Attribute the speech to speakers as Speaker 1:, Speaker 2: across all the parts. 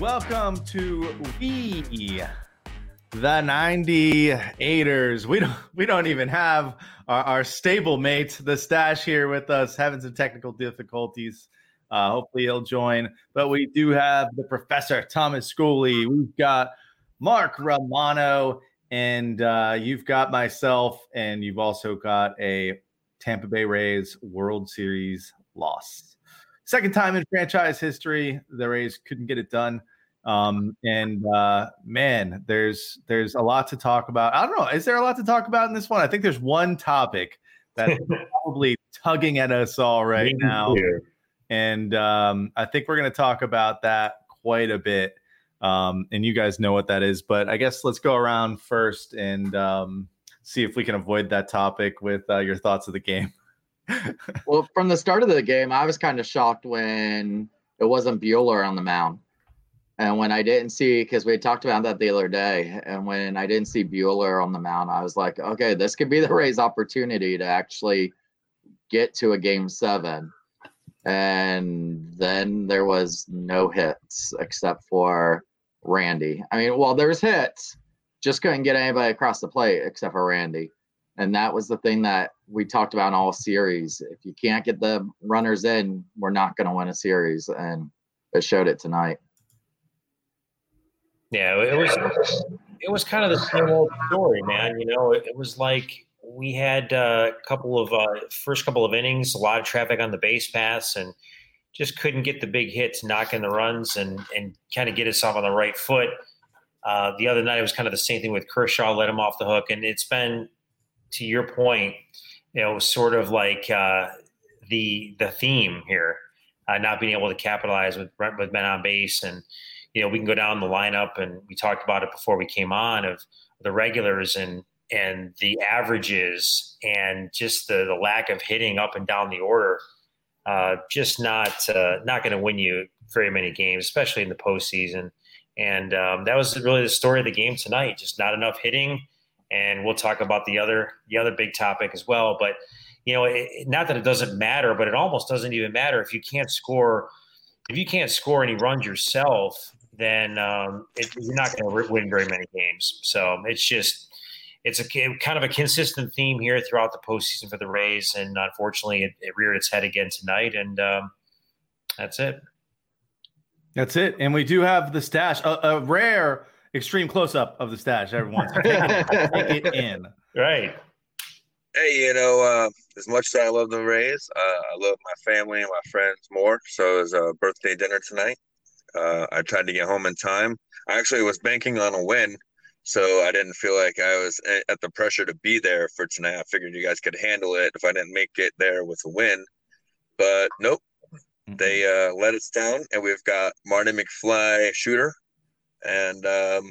Speaker 1: Welcome to We the 98ers. We don't we don't even have our, our stable mate, the stash here with us, having some technical difficulties. Uh, hopefully he'll join. But we do have the professor, Thomas Schooley. We've got Mark Romano, and uh, you've got myself, and you've also got a Tampa Bay Rays World Series loss. Second time in franchise history, the Rays couldn't get it done. Um, and uh, man, there's there's a lot to talk about. I don't know. Is there a lot to talk about in this one? I think there's one topic that's probably tugging at us all right now, and um, I think we're going to talk about that quite a bit. Um, and you guys know what that is, but I guess let's go around first and um, see if we can avoid that topic with uh, your thoughts of the game
Speaker 2: well, from the start of the game, I was kind of shocked when it wasn't Buehler on the mound. And when I didn't see, because we talked about that the other day, and when I didn't see Buehler on the mound, I was like, okay, this could be the Rays' opportunity to actually get to a game seven. And then there was no hits except for Randy. I mean, well, there's hits, just couldn't get anybody across the plate except for Randy. And that was the thing that we talked about in all series. If you can't get the runners in, we're not going to win a series. And it showed it tonight.
Speaker 3: Yeah, it was it was kind of the same old story, man. You know, it, it was like we had uh, a couple of uh, first couple of innings, a lot of traffic on the base paths, and just couldn't get the big hits, knocking the runs, and and kind of get us off on the right foot. Uh, the other night it was kind of the same thing with Kershaw, let him off the hook, and it's been to your point, you know, sort of like uh, the the theme here, uh, not being able to capitalize with with men on base, and you know, we can go down the lineup, and we talked about it before we came on of the regulars and and the averages and just the, the lack of hitting up and down the order, uh, just not uh, not going to win you very many games, especially in the postseason. And um, that was really the story of the game tonight. Just not enough hitting and we'll talk about the other the other big topic as well. But you know, it, not that it doesn't matter, but it almost doesn't even matter if you can't score. If you can't score any runs yourself, then um, it, you're not going to win very many games. So it's just it's a kind of a consistent theme here throughout the postseason for the Rays, and unfortunately, it, it reared its head again tonight, and um, that's it.
Speaker 1: That's it, and we do have the stash, a, a rare extreme close up of the stash. Everyone, take, it, take it in.
Speaker 3: Right.
Speaker 4: Hey, you know, uh, as much as I love the Rays, uh, I love my family and my friends more. So it was a birthday dinner tonight. Uh, I tried to get home in time. I actually was banking on a win, so I didn't feel like I was at the pressure to be there for tonight. I figured you guys could handle it if I didn't make it there with a win, but nope. They uh, let us down, and we've got Marty McFly shooter and um,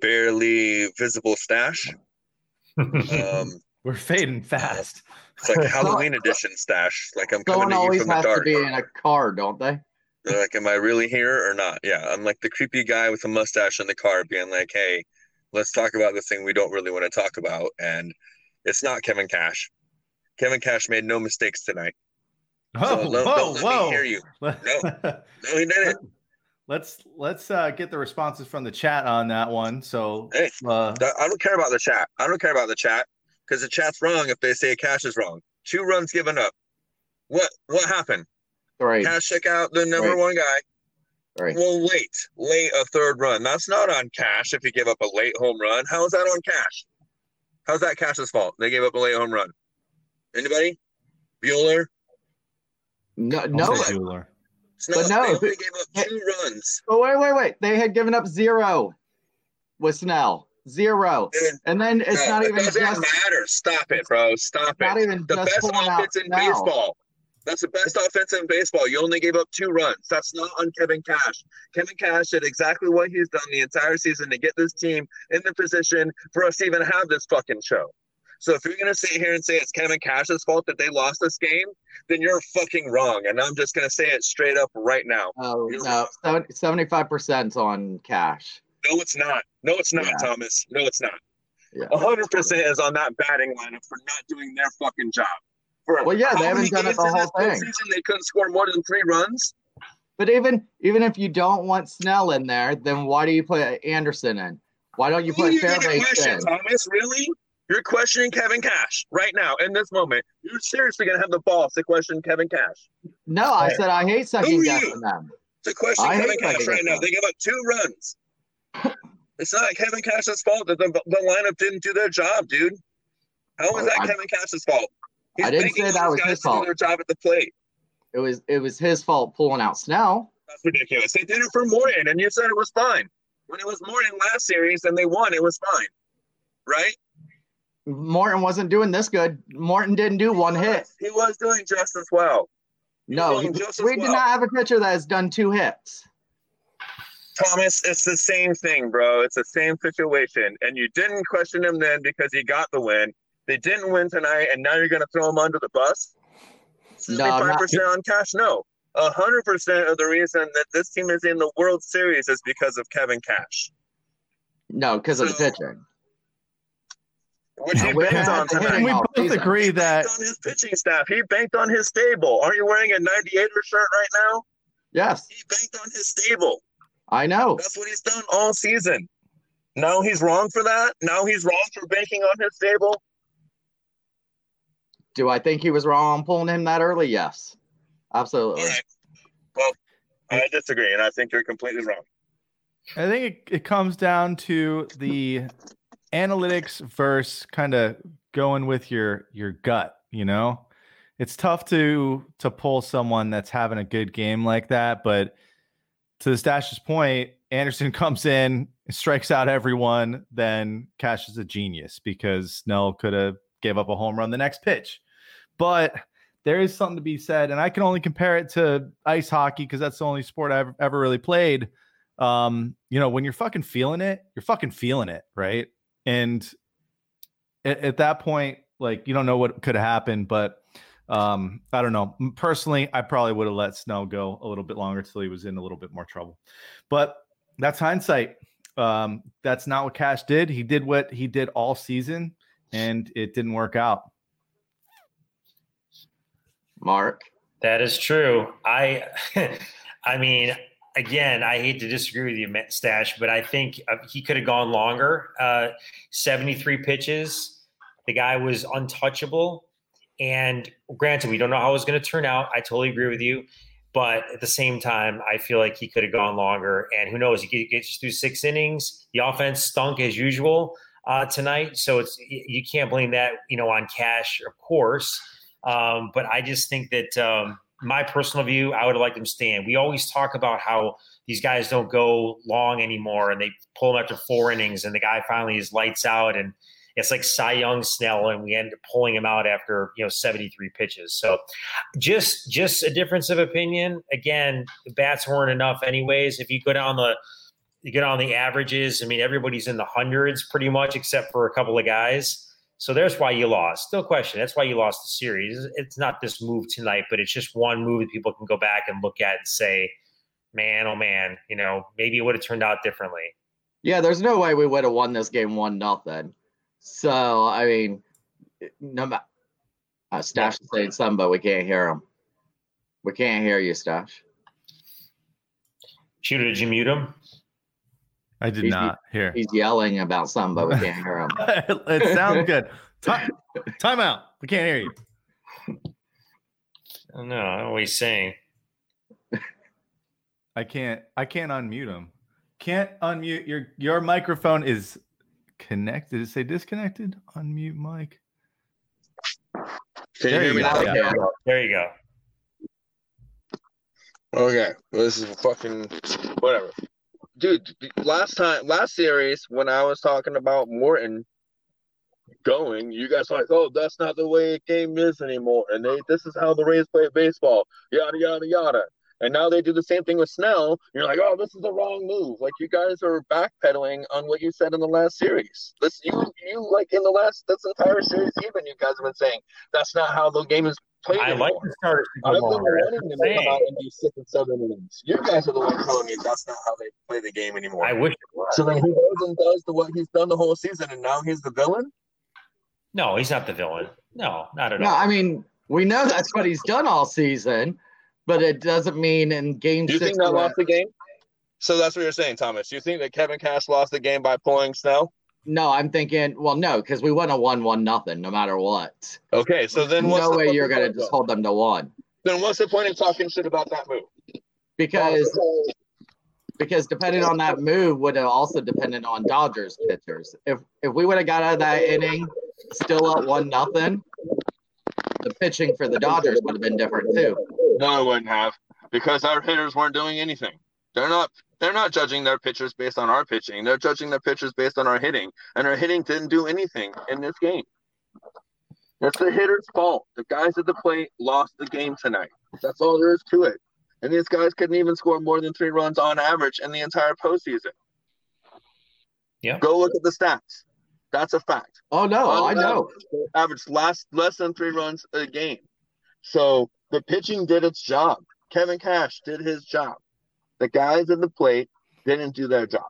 Speaker 4: barely visible stash.
Speaker 1: Um, We're fading fast.
Speaker 4: It's like Halloween edition stash. Like I'm coming
Speaker 2: Someone
Speaker 4: to you
Speaker 2: always
Speaker 4: from the
Speaker 2: has to be in a car, don't they?
Speaker 4: They're like, am I really here or not? Yeah, I'm like the creepy guy with a mustache in the car, being like, hey, let's talk about the thing we don't really want to talk about, and it's not Kevin Cash. Kevin Cash made no mistakes tonight.
Speaker 1: Oh,
Speaker 4: so don't,
Speaker 1: whoa,
Speaker 4: don't let
Speaker 1: whoa.
Speaker 4: me hear you. No, no, he didn't.
Speaker 1: Let's let's uh, get the responses from the chat on that one. So
Speaker 4: Hey,
Speaker 1: uh,
Speaker 4: I don't care about the chat. I don't care about the chat because the chat's wrong if they say Cash is wrong. Two runs given up. What what happened?
Speaker 2: Right.
Speaker 4: Cash took out the number
Speaker 2: Right.
Speaker 4: one guy.
Speaker 2: Right.
Speaker 4: Well, late, late a third run. That's not on Cash if he gave up a late home run. How is that on Cash? How's that Cash's fault? They gave up a late home run. Anybody? Bueller?
Speaker 2: No, no.
Speaker 1: say Bueller.
Speaker 4: It's not,
Speaker 2: But no,
Speaker 4: they only gave up two runs.
Speaker 2: Oh, wait, wait, wait. They had given up zero with Snell. Zero.
Speaker 4: Dude,
Speaker 2: And then it's
Speaker 4: no,
Speaker 2: not
Speaker 4: it
Speaker 2: even
Speaker 4: doesn't
Speaker 2: just
Speaker 4: matter. Stop it, bro. Stop it.
Speaker 2: not even
Speaker 4: The
Speaker 2: just
Speaker 4: best
Speaker 2: pulling out
Speaker 4: offense in
Speaker 2: Snell.
Speaker 4: baseball. That's the best offense in baseball. You only gave up two runs. That's not on Kevin Cash. Kevin Cash did exactly what he's done the entire season to get this team in the position for us to even have this fucking show. So if you're gonna sit here and say it's Kevin Cash's fault that they lost this game, then you're fucking wrong. And I'm just gonna say it straight up right now.
Speaker 2: Oh
Speaker 4: You're
Speaker 2: no, seventy-five percent on Cash.
Speaker 4: No, it's not. No, it's not,
Speaker 2: Yeah.
Speaker 4: Thomas. No, it's not.
Speaker 2: Yeah.
Speaker 4: hundred percent is on that batting lineup for not doing their fucking job. For
Speaker 2: Well, yeah, they haven't done it the whole thing.
Speaker 4: postseason They couldn't score more than three runs.
Speaker 2: But even even if you don't want Snell in there, then why do you put Anderson in? Why don't you
Speaker 4: Who
Speaker 2: put Fairbanks in?
Speaker 4: Thomas? Really? You're questioning Kevin Cash right now in this moment. You're seriously gonna have the balls to question Kevin Cash.
Speaker 2: No, I said I hate second guessing them.
Speaker 4: To question
Speaker 2: I
Speaker 4: Kevin Cash right now.
Speaker 2: Cash.
Speaker 4: They gave up two runs. it's not Kevin Cash's fault that the, the lineup didn't do their job, dude. How was that
Speaker 2: I-
Speaker 4: Kevin Cash's fault?
Speaker 2: I didn't say that was his fault.
Speaker 4: Do their job at the plate.
Speaker 2: It was it was his fault pulling out Snell.
Speaker 4: That's ridiculous. They did it for Morton, and you said it was fine. When it was Morton last series and they won, it was fine, right?
Speaker 2: Morton wasn't doing this good. Morton didn't do one hit.
Speaker 4: He was doing just as well.
Speaker 2: No, he-
Speaker 4: just as
Speaker 2: we did
Speaker 4: well.
Speaker 2: not have a pitcher that has done two hits.
Speaker 4: Thomas, it's the same thing, bro. It's the same situation. And you didn't question him then because he got the win. They didn't win tonight, and now you're going to throw him under the bus?
Speaker 2: No, I'm not-
Speaker 4: 75% on Cash? No. 100% of the reason that this team is in the World Series is because of Kevin Cash,
Speaker 2: No, because of the pitching.
Speaker 4: which he
Speaker 2: Yeah,
Speaker 4: banked on
Speaker 2: to
Speaker 4: tonight.
Speaker 2: him
Speaker 1: we
Speaker 2: all
Speaker 1: both
Speaker 2: season.
Speaker 1: agree
Speaker 4: He
Speaker 1: that
Speaker 4: banked on his pitching staff. He banked on his stable. Aren't you wearing a 98er shirt right now?
Speaker 2: Yes,
Speaker 4: He banked on his stable.
Speaker 2: I know.
Speaker 4: That's what he's done all season. Now he's wrong for that. Now he's wrong for banking on his stable.
Speaker 2: Do I think he was wrong on pulling him that early? Yes, absolutely.
Speaker 4: All right. Well, I disagree, and I think you're completely wrong.
Speaker 1: I think it, it comes down to the analytics versus kind of going with your your gut, you know? It's tough to to pull someone that's having a good game like that, but to the Stash's point, Anderson comes in, and strikes out everyone, then Cash is a genius because Snell could have gave up a home run the next pitch. But there is something to be said, and I can only compare it to ice hockey because that's the only sport I've ever really played. Um you know when you're fucking feeling it you're fucking feeling it right? And at, at that point like you don't know what could have happened but um i don't know. Personally i probably would have let Snell go a little bit longer till he was in a little bit more trouble. But that's hindsight. Um that's not what Cash did. He did what he did all season and it didn't work out
Speaker 2: Mark.
Speaker 3: That is true. I, I mean, again, I hate to disagree with you, Matt Stash, but I think uh, he could have gone longer. Uh, Seventy-three pitches. The guy was untouchable. And granted, we don't know how it was going to turn out. I totally agree with you. But at the same time, I feel like he could have gone longer. And who knows? He gets through six innings. The offense stunk as usual uh, tonight. So it's you can't blame that, you know, on Cash, of course. Um, but I just think that um, my personal view, I would like them staying. We always talk about how these guys don't go long anymore, and they pull them after four innings, and the guy finally is lights out, and it's like Cy Young Snell, and we end up pulling him out after you know 73 pitches. So just just a difference of opinion. Again, the bats weren't enough anyways. If you go down the you get on the averages, I mean everybody's in the hundreds pretty much, except for a couple of guys. So there's why you lost. No question. That's why you lost the series. It's not this move tonight, but it's just one move that people can go back and look at and say, man, oh man, you know, maybe it would have turned out differently.
Speaker 2: Yeah, there's no way we would have won this game one nothing. So I mean, no matter. Uh, Stash is saying something, but we can't hear him. We can't hear you, Stash.
Speaker 3: Shooter, did you mute him?
Speaker 1: I did
Speaker 2: He's-
Speaker 1: not hear.
Speaker 2: He's yelling about something, but we can't hear him.
Speaker 1: it sounds good time, time out we can't hear you
Speaker 3: I don't know. I don't what he's saying.
Speaker 1: I can't I can't unmute him. Can't unmute your your microphone is connected. Did it say disconnected? Unmute mic.
Speaker 4: Can
Speaker 1: There
Speaker 4: you hear
Speaker 1: you
Speaker 4: me
Speaker 1: go.
Speaker 4: now?
Speaker 1: Yeah.
Speaker 3: There you go. There you go.
Speaker 4: Okay, this is fucking whatever, dude. Last time, last series, when I was talking about Morton going, you guys were like, "Oh, that's not the way a game is anymore," and they, this is how the Rays play baseball, yada yada yada. And now they do the same thing with Snell. You're like, oh, this is the wrong move. Like you guys are backpedaling on what you said in the last series. This you you like in the last this entire series, even you guys have been saying that's not how the game is.
Speaker 3: I
Speaker 4: anymore.
Speaker 3: like the starters to
Speaker 4: I've
Speaker 3: go
Speaker 4: been
Speaker 3: longer.
Speaker 4: wanting to come out and do six and seven innings. You guys are the ones telling me that's not how they play the game anymore.
Speaker 3: I wish it was.
Speaker 4: so then he goes and does the, what he's done the whole season, and now he's the villain.
Speaker 3: No, he's not the villain. No, not at
Speaker 2: No,
Speaker 3: all.
Speaker 2: I mean we know that's what he's done all season, but it doesn't mean in game
Speaker 4: Do you
Speaker 2: six.
Speaker 4: think that lost the game? So that's what you're saying, Thomas. You think that Kevin Cash lost the game by pulling Snell?
Speaker 2: No, I'm thinking. Well, no, because we wouldn't have won one nothing, no matter what.
Speaker 4: Okay, so then what's
Speaker 2: no
Speaker 4: the
Speaker 2: way you're gonna just hold them to one
Speaker 4: Then what's the point of talking shit about that move?
Speaker 2: because because depending on that move would have also depended on Dodgers pitchers. If if we would have got out of that inning still up one nothing, the pitching for the Dodgers would have been different too.
Speaker 4: No, it wouldn't have because our hitters weren't doing anything. They're not. They're not judging their pitchers based on our pitching. They're judging their pitchers based on our hitting, and our hitting didn't do anything in this game. It's the hitter's fault. The guys at the plate lost the game tonight. That's all there is to it. And these guys couldn't even score more than three runs on average in the entire postseason.
Speaker 3: Yeah.
Speaker 4: Go look at the stats. That's a fact.
Speaker 2: Oh no, I
Speaker 4: On
Speaker 2: know.
Speaker 4: average, they averaged less less than three runs a game. So the pitching did its job. Kevin Cash did his job. The guys at the plate didn't do their job.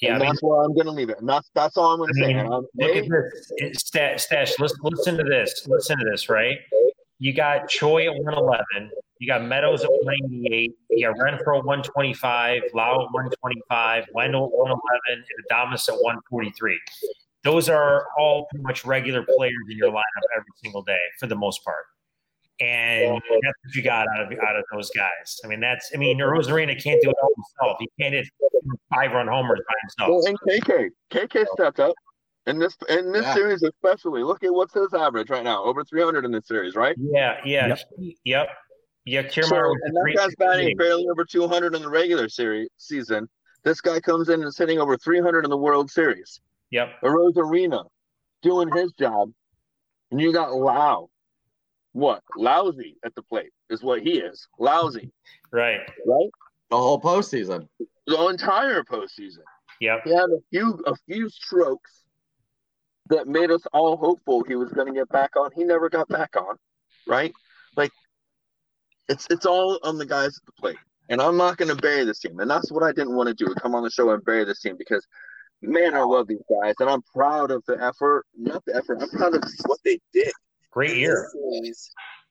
Speaker 3: yeah, I mean,
Speaker 4: that's where I'm gonna leave it. And that's that's all I'm gonna
Speaker 3: I
Speaker 4: say.
Speaker 3: mean,
Speaker 4: I'm-
Speaker 3: look at this. Stash, Stash listen, listen to this. Listen to this, right? You got Choi at 111. You got Meadows at 188. You got Renfroe at 125. Lowe at 125. Wendle at 111. And Adames at 143. Those are all pretty much regular players in your lineup every single day for the most part. And that's what you got out of out of those guys. I mean, that's I mean, Arozarena can't do it all himself. He can't hit five run homers by himself.
Speaker 4: well, and KK, KK stepped up in this in this
Speaker 2: Yeah.
Speaker 4: series especially. Look at what's his average right now, over 300 in this series, right?
Speaker 3: Yeah, yeah,
Speaker 1: Yep.
Speaker 3: yep, yep. Yeah,
Speaker 4: So,
Speaker 3: Kiermaier was
Speaker 4: and that guy's batting barely over 200 in the regular series season. This guy comes in and is hitting over 300 in the World Series.
Speaker 3: Yep,
Speaker 4: Arozarena doing his job, and you got Lowe. What lousy at the plate is what he is. Lousy,
Speaker 3: right.
Speaker 4: right?
Speaker 2: The whole postseason.
Speaker 4: The entire postseason.
Speaker 3: Yeah.
Speaker 4: He had a few a few strokes that made us all hopeful he was going to get back on. He never got back on, right? Like it's it's all on the guys at the plate. And I'm not going to bury this team. And that's what I didn't want to do. Come on the show and bury this team because man, I love these guys and I'm proud of the effort. Not the effort. I'm proud of what they did
Speaker 3: great year.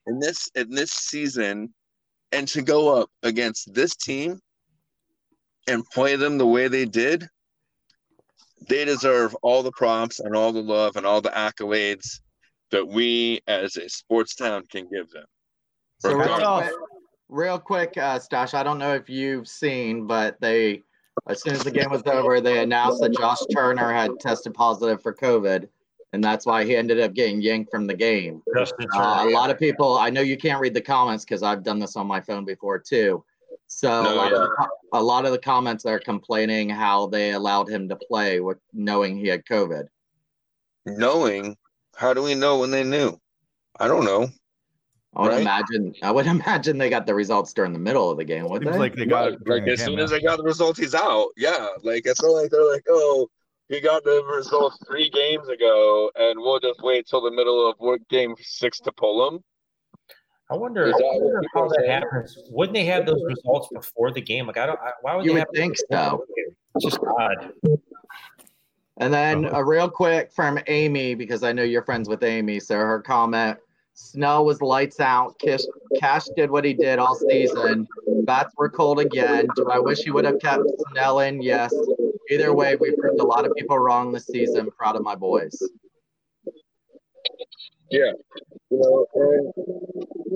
Speaker 4: in this in this season and to go up against this team and play them the way they did they deserve all the props and all the love and all the accolades that we as a sports town can give them
Speaker 2: So real
Speaker 1: off.
Speaker 2: quick, real quick, uh, Stash. I don't know if you've seen, but they, as soon as the game was over, they announced that Josh Turner had tested positive for COVID, and that's why he ended up getting yanked from the game. Uh, a lot of people, I know you can't read the comments because I've done this on my phone before too. So a, lot
Speaker 4: yeah.
Speaker 2: of the, a lot of the comments are complaining how they allowed him to play with knowing he had COVID.
Speaker 4: knowing how do we know when they knew i don't know
Speaker 2: I would
Speaker 4: Right.
Speaker 2: imagine. I would imagine they got the results during the middle of the game. Would
Speaker 1: Seems
Speaker 2: they?
Speaker 1: like they got
Speaker 4: Right, like
Speaker 1: the
Speaker 4: as
Speaker 1: game,
Speaker 4: soon as they got the results he's out yeah like it's not like they're like oh he got the results three games ago and we'll just wait till the middle of what game six to pull him
Speaker 3: I wonder, I
Speaker 4: Is that what
Speaker 3: wonder how that
Speaker 4: saying?
Speaker 3: happens. Wouldn't they have those results before the game? Like, I don't. I, why would
Speaker 2: You
Speaker 3: they
Speaker 2: would
Speaker 3: have?
Speaker 2: think so.
Speaker 3: It's just odd.
Speaker 2: And then
Speaker 1: Uh-huh.
Speaker 2: a real quick from Amy, because I know you're friends with Amy. So her comment Snell was lights out. Kish, Cash did what he did all season. Bats were cold again. Do I wish he would have kept Snell in? Yes. Either way, we proved a lot of people wrong this season. Proud of my boys.
Speaker 4: Yeah. You know, and,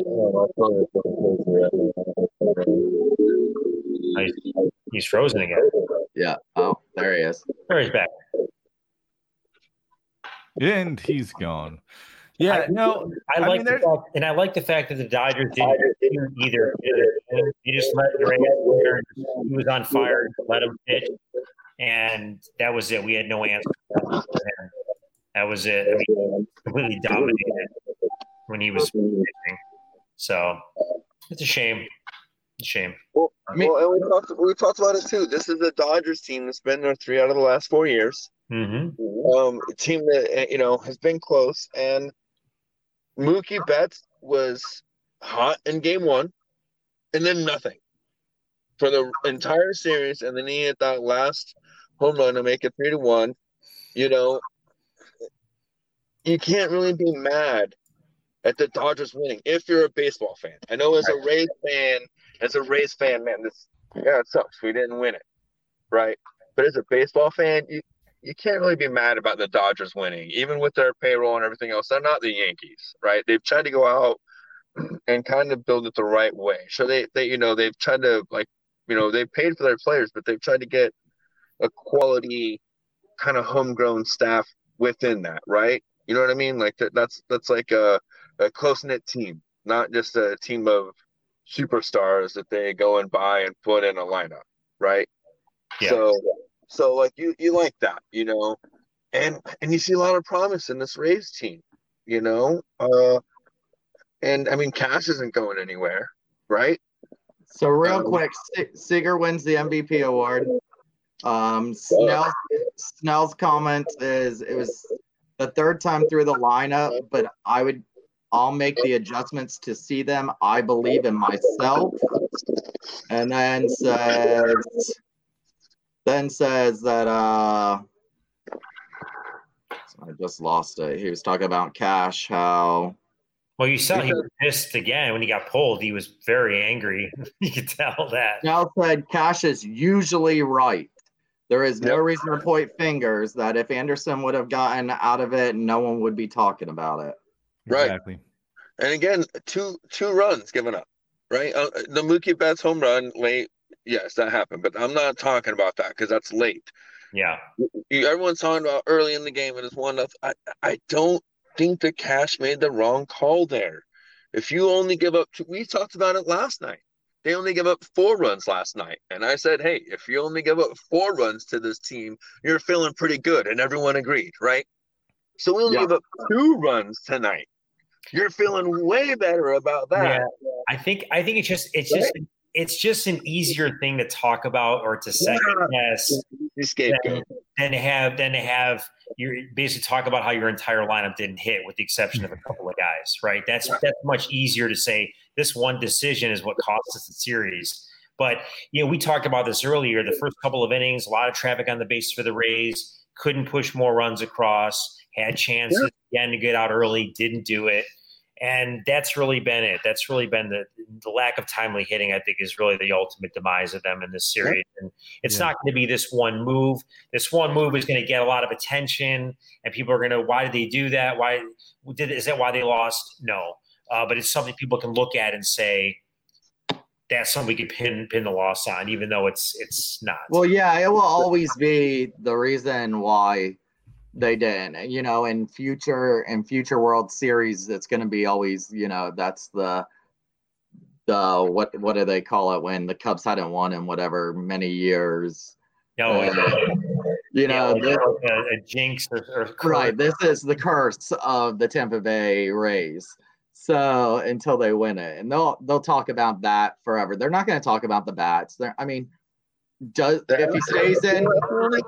Speaker 4: oh, my phone is fucking crazy right
Speaker 3: He's, he's frozen again.
Speaker 2: Yeah. Oh, there he is.
Speaker 3: There he's back.
Speaker 1: and he's gone. Yeah,
Speaker 3: I-
Speaker 1: no,
Speaker 3: I
Speaker 1: I
Speaker 3: like
Speaker 1: mean,
Speaker 3: the fact, and I like the fact that the Dodgers didn't do either. They just let Reyes there. He was on fire. Let him pitch, and that was it. We had no answer. That was it. I mean, completely dominated when he was pitching. So it's a shame. Shame.
Speaker 4: Well,
Speaker 2: I mean-
Speaker 4: well, and we talked we talked about it too. This is the Dodgers team that's been there three out of the last four years.
Speaker 3: hmm
Speaker 4: Um, a team that uh, you know has been close, and Mookie Betts was hot in Game One, and then nothing for the entire series, and then he hit that last home run to make it three to one. You know, you can't really be mad at the Dodgers winning if you're a baseball fan. I know as a Rays fan, as a Rays fan, man, this yeah, it sucks. We didn't win it, right? But as a baseball fan, you you can't really be mad about the Dodgers winning, even with their payroll and everything else. They're not the Yankees, right? They've tried to go out and kind of build it the right way. So they, they, you know, they've tried to like, you know, they paid for their players, but they've tried to get a quality kind of homegrown staff within that, right? You know what I mean? Like that, that's that's like a, a close knit team, not just a team of superstars that they go and buy and put in a lineup, right?
Speaker 3: Yeah.
Speaker 4: So, so like you you like that, you know, and and you see a lot of promise in this Rays team, you know. Uh, and I mean, Cash isn't going anywhere, right?
Speaker 2: So real
Speaker 4: Um,
Speaker 2: quick, Se- Seager wins the MVP award. Um, Snell's, Snell's comment is it was the third time through the lineup, but I would I'll make the adjustments to see them. I believe in myself. And then says then says that uh I just lost it. He was talking about Cash, how
Speaker 3: Well, you saw he was pissed again when he got pulled. He was very angry. you could tell that.
Speaker 2: Snell said Cash is usually right. There is no
Speaker 4: Yep.
Speaker 2: reason to point fingers that if Anderson would have gotten out of it, no one would be talking about it.
Speaker 4: Right.
Speaker 1: Exactly.
Speaker 4: And again, two two runs given up, right? Uh, the Mookie Betts home run late, yes, that happened, but I'm not talking about that because that's late.
Speaker 3: Yeah.
Speaker 4: Everyone's talking about early in the game and it's one nothing. I I don't think the Cash made the wrong call there. If you only give up, two, we talked about it last night. They only give up four runs last night, and I said, hey, if you only give up four runs to this team, you're feeling pretty good, and everyone agreed, right? So we only
Speaker 2: Yeah.
Speaker 4: give up two runs tonight. You're feeling way better about that.
Speaker 3: Yeah. I think I think it's just it's just it's just an easier thing to talk about or to second guess
Speaker 4: scapegoat.
Speaker 3: than to have than to have you basically talk about how your entire lineup didn't hit with the exception of a couple of guys, right? That's that's much easier to say this one decision is what cost us the series. But you know, we talked about this earlier. The first couple of innings, a lot of traffic on the base for the Rays, couldn't push more runs across, had chances again to get out early, didn't do it. And that's really been it. That's really been the the lack of timely hitting. I think is really the ultimate demise of them in this series. And it's
Speaker 1: Yeah.
Speaker 3: not going to be this one move. This one move is going to get a lot of attention, and people are going to. Why did they do that? Why did is that why they lost? No, uh, but it's something people can look at and say that's something we could pin pin the loss on, even though it's it's not.
Speaker 2: Well, yeah, it will always be the reason why they didn't. You know, in future in future World Series, it's going to be always. You know, that's the the what what do they call it when the Cubs hadn't won in whatever many years.
Speaker 3: no,
Speaker 2: uh, You know,
Speaker 3: yeah,
Speaker 2: this-
Speaker 3: a, a jinx or, or
Speaker 2: right. This is the curse of the Tampa Bay Rays. So until they win it, and they'll they'll talk about that forever. They're not going to talk about the bats. They're, I mean, does if he stays in,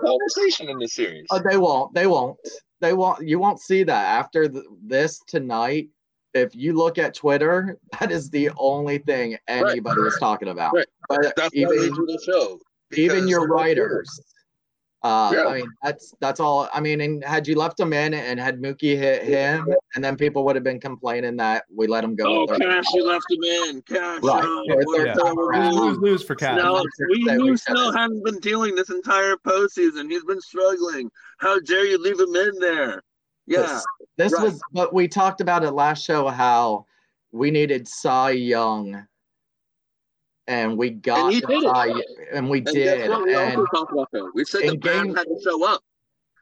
Speaker 4: conversation in the series.
Speaker 2: Oh, they won't. They won't. They won't. You won't see that after th- this tonight. If you look at Twitter, that is the only thing anybody is talking about.
Speaker 4: Right.
Speaker 2: But
Speaker 4: That's
Speaker 2: even
Speaker 4: do the show.
Speaker 2: even your writers, uh,
Speaker 4: Yeah.
Speaker 2: I mean, that's that's all. I mean, and had you left him in and had Mookie hit him, and then people would have been complaining that we let him go.
Speaker 4: Oh,
Speaker 2: with their-
Speaker 4: Cash, you left him in. Cash.
Speaker 2: Right.
Speaker 4: oh,
Speaker 2: They're-
Speaker 4: what
Speaker 2: they're
Speaker 4: a
Speaker 2: top
Speaker 4: terrible
Speaker 2: round.
Speaker 4: move.
Speaker 1: Lose, lose for Cash.
Speaker 4: Snell, we
Speaker 2: That
Speaker 4: knew Snell hasn't been dealing this entire postseason. He's been struggling. How dare you leave him in there? Yeah.
Speaker 2: This, this
Speaker 4: right.
Speaker 2: was, but we talked about it last show how we needed Cy Young, and we got
Speaker 4: And he
Speaker 2: the
Speaker 4: did it.
Speaker 2: And we
Speaker 4: And
Speaker 2: did.
Speaker 4: We
Speaker 2: And
Speaker 4: also talked about that. We said the
Speaker 2: game-
Speaker 4: had to show up.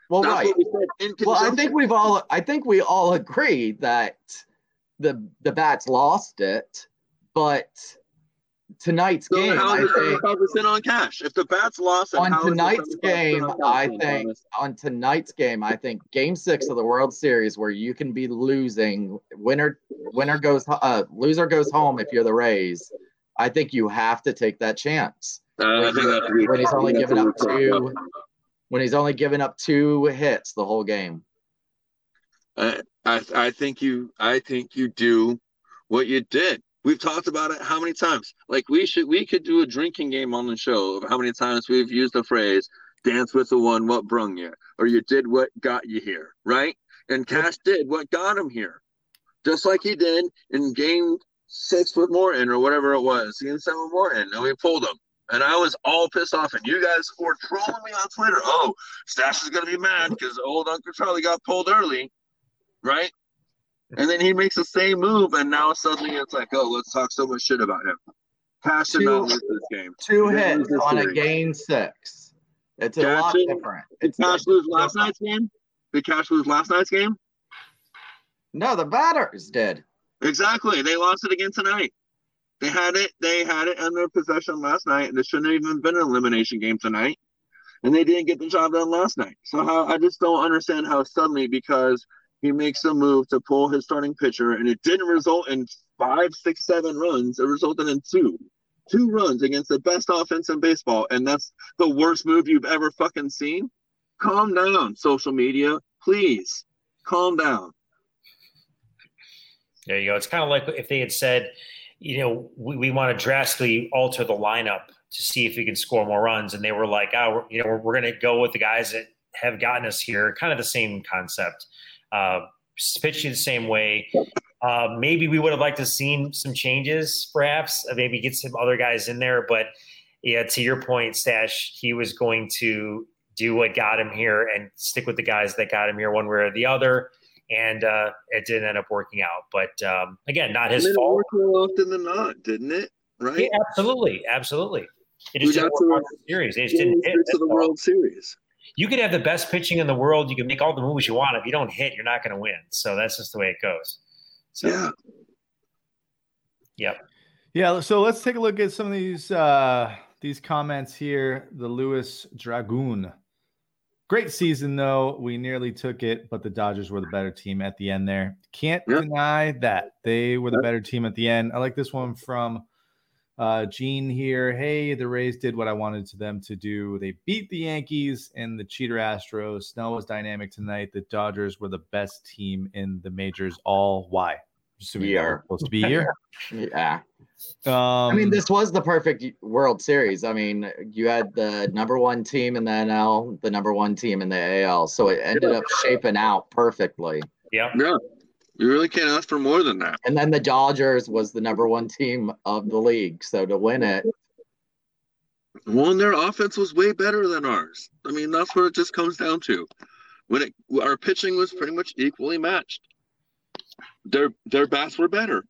Speaker 2: well,
Speaker 4: That's
Speaker 2: right.
Speaker 4: we said in
Speaker 2: Well, I think we've all, I think we all agree that the the bats lost it, but tonight's
Speaker 4: So
Speaker 2: game, I think,
Speaker 4: 75% on Cash? If the bats lost,
Speaker 2: on tonight's game,
Speaker 4: on
Speaker 2: I think on tonight's game, I think Game Six of the World Series, where you can be losing, winner winner goes, uh, loser goes home if you're the Rays. I think you have to take that chance.
Speaker 4: Uh, I think that's
Speaker 2: when he's only given up two when he's only given up two hits the whole game.
Speaker 4: I, I I think you I think you do what you did. We've talked about it how many times? Like we should we could do a drinking game on the show of how many times we've used the phrase dance with the one what brung you or you did what got you here, right? And Cash did what got him here. Just like he did in game six with Morton or whatever it was, game seven with Morton, and we pulled him. And I was all pissed off, and you guys were trolling me on Twitter. Oh, Stash is gonna be mad because old Uncle Charlie got pulled early, right? And then he makes the same move, and now suddenly it's like, oh, let's talk so much shit about him. Did not lose this game.
Speaker 2: Two hits on a game six. It's a Cash lot did, different.
Speaker 4: Did
Speaker 2: it's
Speaker 4: Cash lose last night's game? Did Cash lose last night's game?
Speaker 2: No, the batters did.
Speaker 4: Exactly. They lost it again tonight. They had it. They had it in their possession last night, and it shouldn't have even been an elimination game tonight. And they didn't get the job done last night. So how I just don't understand how suddenly because he makes a move to pull his starting pitcher, and it didn't result in five, six, seven runs. It resulted in two, two runs against the best offense in baseball, and that's the worst move you've ever fucking seen. Calm down, social media, please. Calm down.
Speaker 3: There you go. It's kind of like if they had said, you know, we, we want to drastically alter the lineup to see if we can score more runs, and they were like, oh, you know, we're, we're going to go with the guys that have gotten us here. Kind of the same concept uh, pitching the same way. Uh, maybe we would have liked to seen some changes, perhaps. Uh, maybe get some other guys in there. But yeah, to your point, Stash, he was going to do what got him here and stick with the guys that got him here, one way or the other. And uh, it didn't end up working out. But um, again, not his fault.
Speaker 4: Worked more often than not, didn't it? Right?
Speaker 3: Yeah, absolutely, absolutely. It just we didn't work the series. They just didn't hit.
Speaker 4: To the World Series
Speaker 3: you could have the best pitching in the world. You can make all the moves you want. If you don't hit, you're not going to win. So that's just the way it goes. So,
Speaker 4: yeah.
Speaker 3: Yep.
Speaker 1: Yeah. So let's take a look at some of these uh, these comments here. The Lewis Dragoon. Great season though. We nearly took it, but the Dodgers were the better team at the end there. Can't yep. deny that they were the better team at the end. I like this one from uh, Gene here. Hey, the Rays did what I wanted to them to do. They beat the Yankees and the cheater Astros. Snell was dynamic tonight. The Dodgers were the best team in the majors. All why?
Speaker 2: Assuming year.
Speaker 1: supposed to be here.
Speaker 2: yeah. Um, I mean, this was the perfect World Series. I mean, you had the number one team in the NL, the number one team in the AL, so it ended up shaping out perfectly.
Speaker 3: Yeah.
Speaker 4: Yeah. You really can't ask for more than that.
Speaker 2: And then the Dodgers was the number one team of the league. So to win it.
Speaker 4: Well, and their offense was way better than ours. I mean, that's what it just comes down to. When it our pitching was pretty much equally matched. Their their bats were better.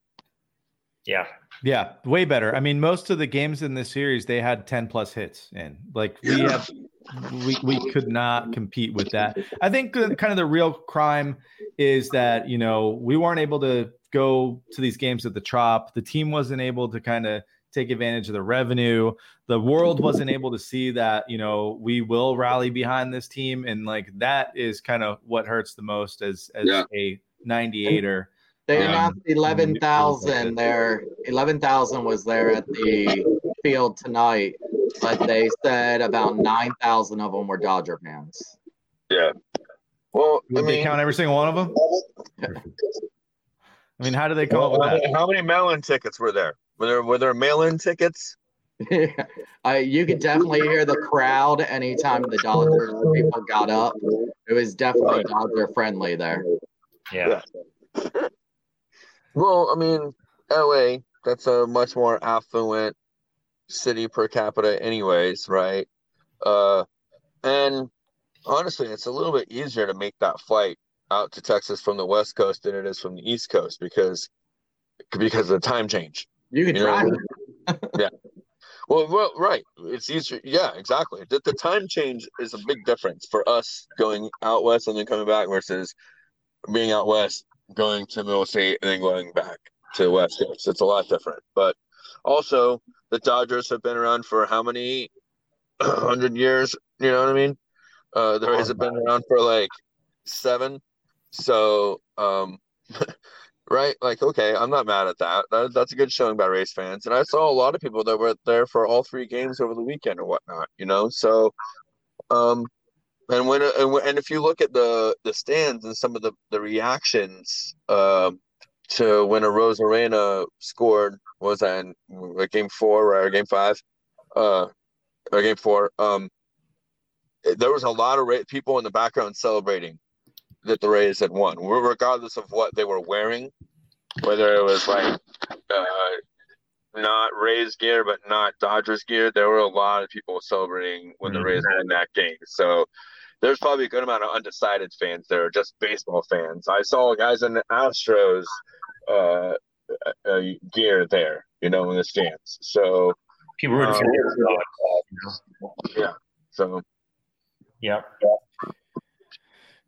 Speaker 3: Yeah.
Speaker 1: Yeah, way better. I mean, most of the games in this series they had 10 plus hits in. Like we yeah. have we, we could not compete with that. I think kind of the real crime is that, you know, we weren't able to go to these games at the Trop. The team wasn't able to kind of take advantage of the revenue. The world wasn't able to see that, you know, we will rally behind this team. And like that is kind of what hurts the most as, as yeah. a 98er.
Speaker 2: They announced um, 11,000 there. 11,000 was there at the field tonight but they said about 9,000 of them were Dodger fans.
Speaker 4: Yeah. Well,
Speaker 1: Did I mean, they count every single one of them? I mean, how do they come well, up with
Speaker 4: that? How many mail-in tickets were there? Were there were there mail-in tickets?
Speaker 2: Yeah, I, you could definitely hear the crowd anytime the Dodgers people got up. It was definitely Dodger friendly there.
Speaker 3: Yeah.
Speaker 4: yeah. Well, I mean, LA, that's a much more affluent city per capita anyways right? Uh and honestly it's a little bit easier to make that flight out to texas from the west coast than it is from the east coast because because of the time change.
Speaker 2: You can you drive.
Speaker 4: yeah. Well, well right. It's easier. Yeah exactly. The, the time change is a big difference for us going out west and then coming back versus being out west going to middle state and then going back to west coast it's a lot different but also the Dodgers have been around for how many hundred years? You know what I mean? Uh, the Rays have been around for like seven. So, um, right? Like, okay, I'm not mad at that. that. That's a good showing by Rays fans. And I saw a lot of people that were there for all three games over the weekend or whatnot, you know? So, um, and when and if you look at the the stands and some of the the reactions uh, to when Arozarena scored was that in like game four or game five, uh, or game four, um, there was a lot of people in the background celebrating that the Rays had won, regardless of what they were wearing, whether it was like uh, not Rays gear but not Dodgers gear. There were a lot of people celebrating when the Rays won that game. So there's probably a good amount of undecided fans there, just baseball fans. I saw guys in the Astros uh, uh, gear there, you know, in the stands. So
Speaker 3: people um,
Speaker 4: yeah. So
Speaker 3: yeah.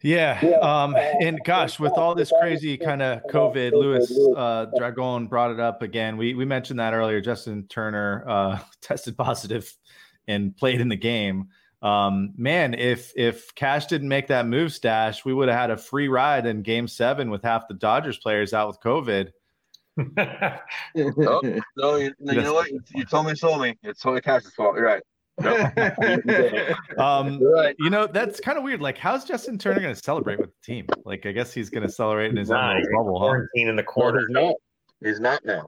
Speaker 1: Yeah. Um, and gosh, with all this crazy kind of COVID, Lewis uh, Dragon brought it up again. We we mentioned that earlier. Justin Turner uh, tested positive and played in the game. Um, man, if if Cash didn't make that move, stash, we would have had a free ride in Game Seven with half the Dodgers players out with COVID.
Speaker 4: oh, no, you, you know what? You, you told me, told me. It's totally Cash's fault. You're right.
Speaker 1: um, right. You know, that's kind of weird. Like, how's Justin Turner going to celebrate with the team? Like, I guess he's going to celebrate in his own bubble,
Speaker 3: huh? in the corner.
Speaker 4: No, he's not. He's not now.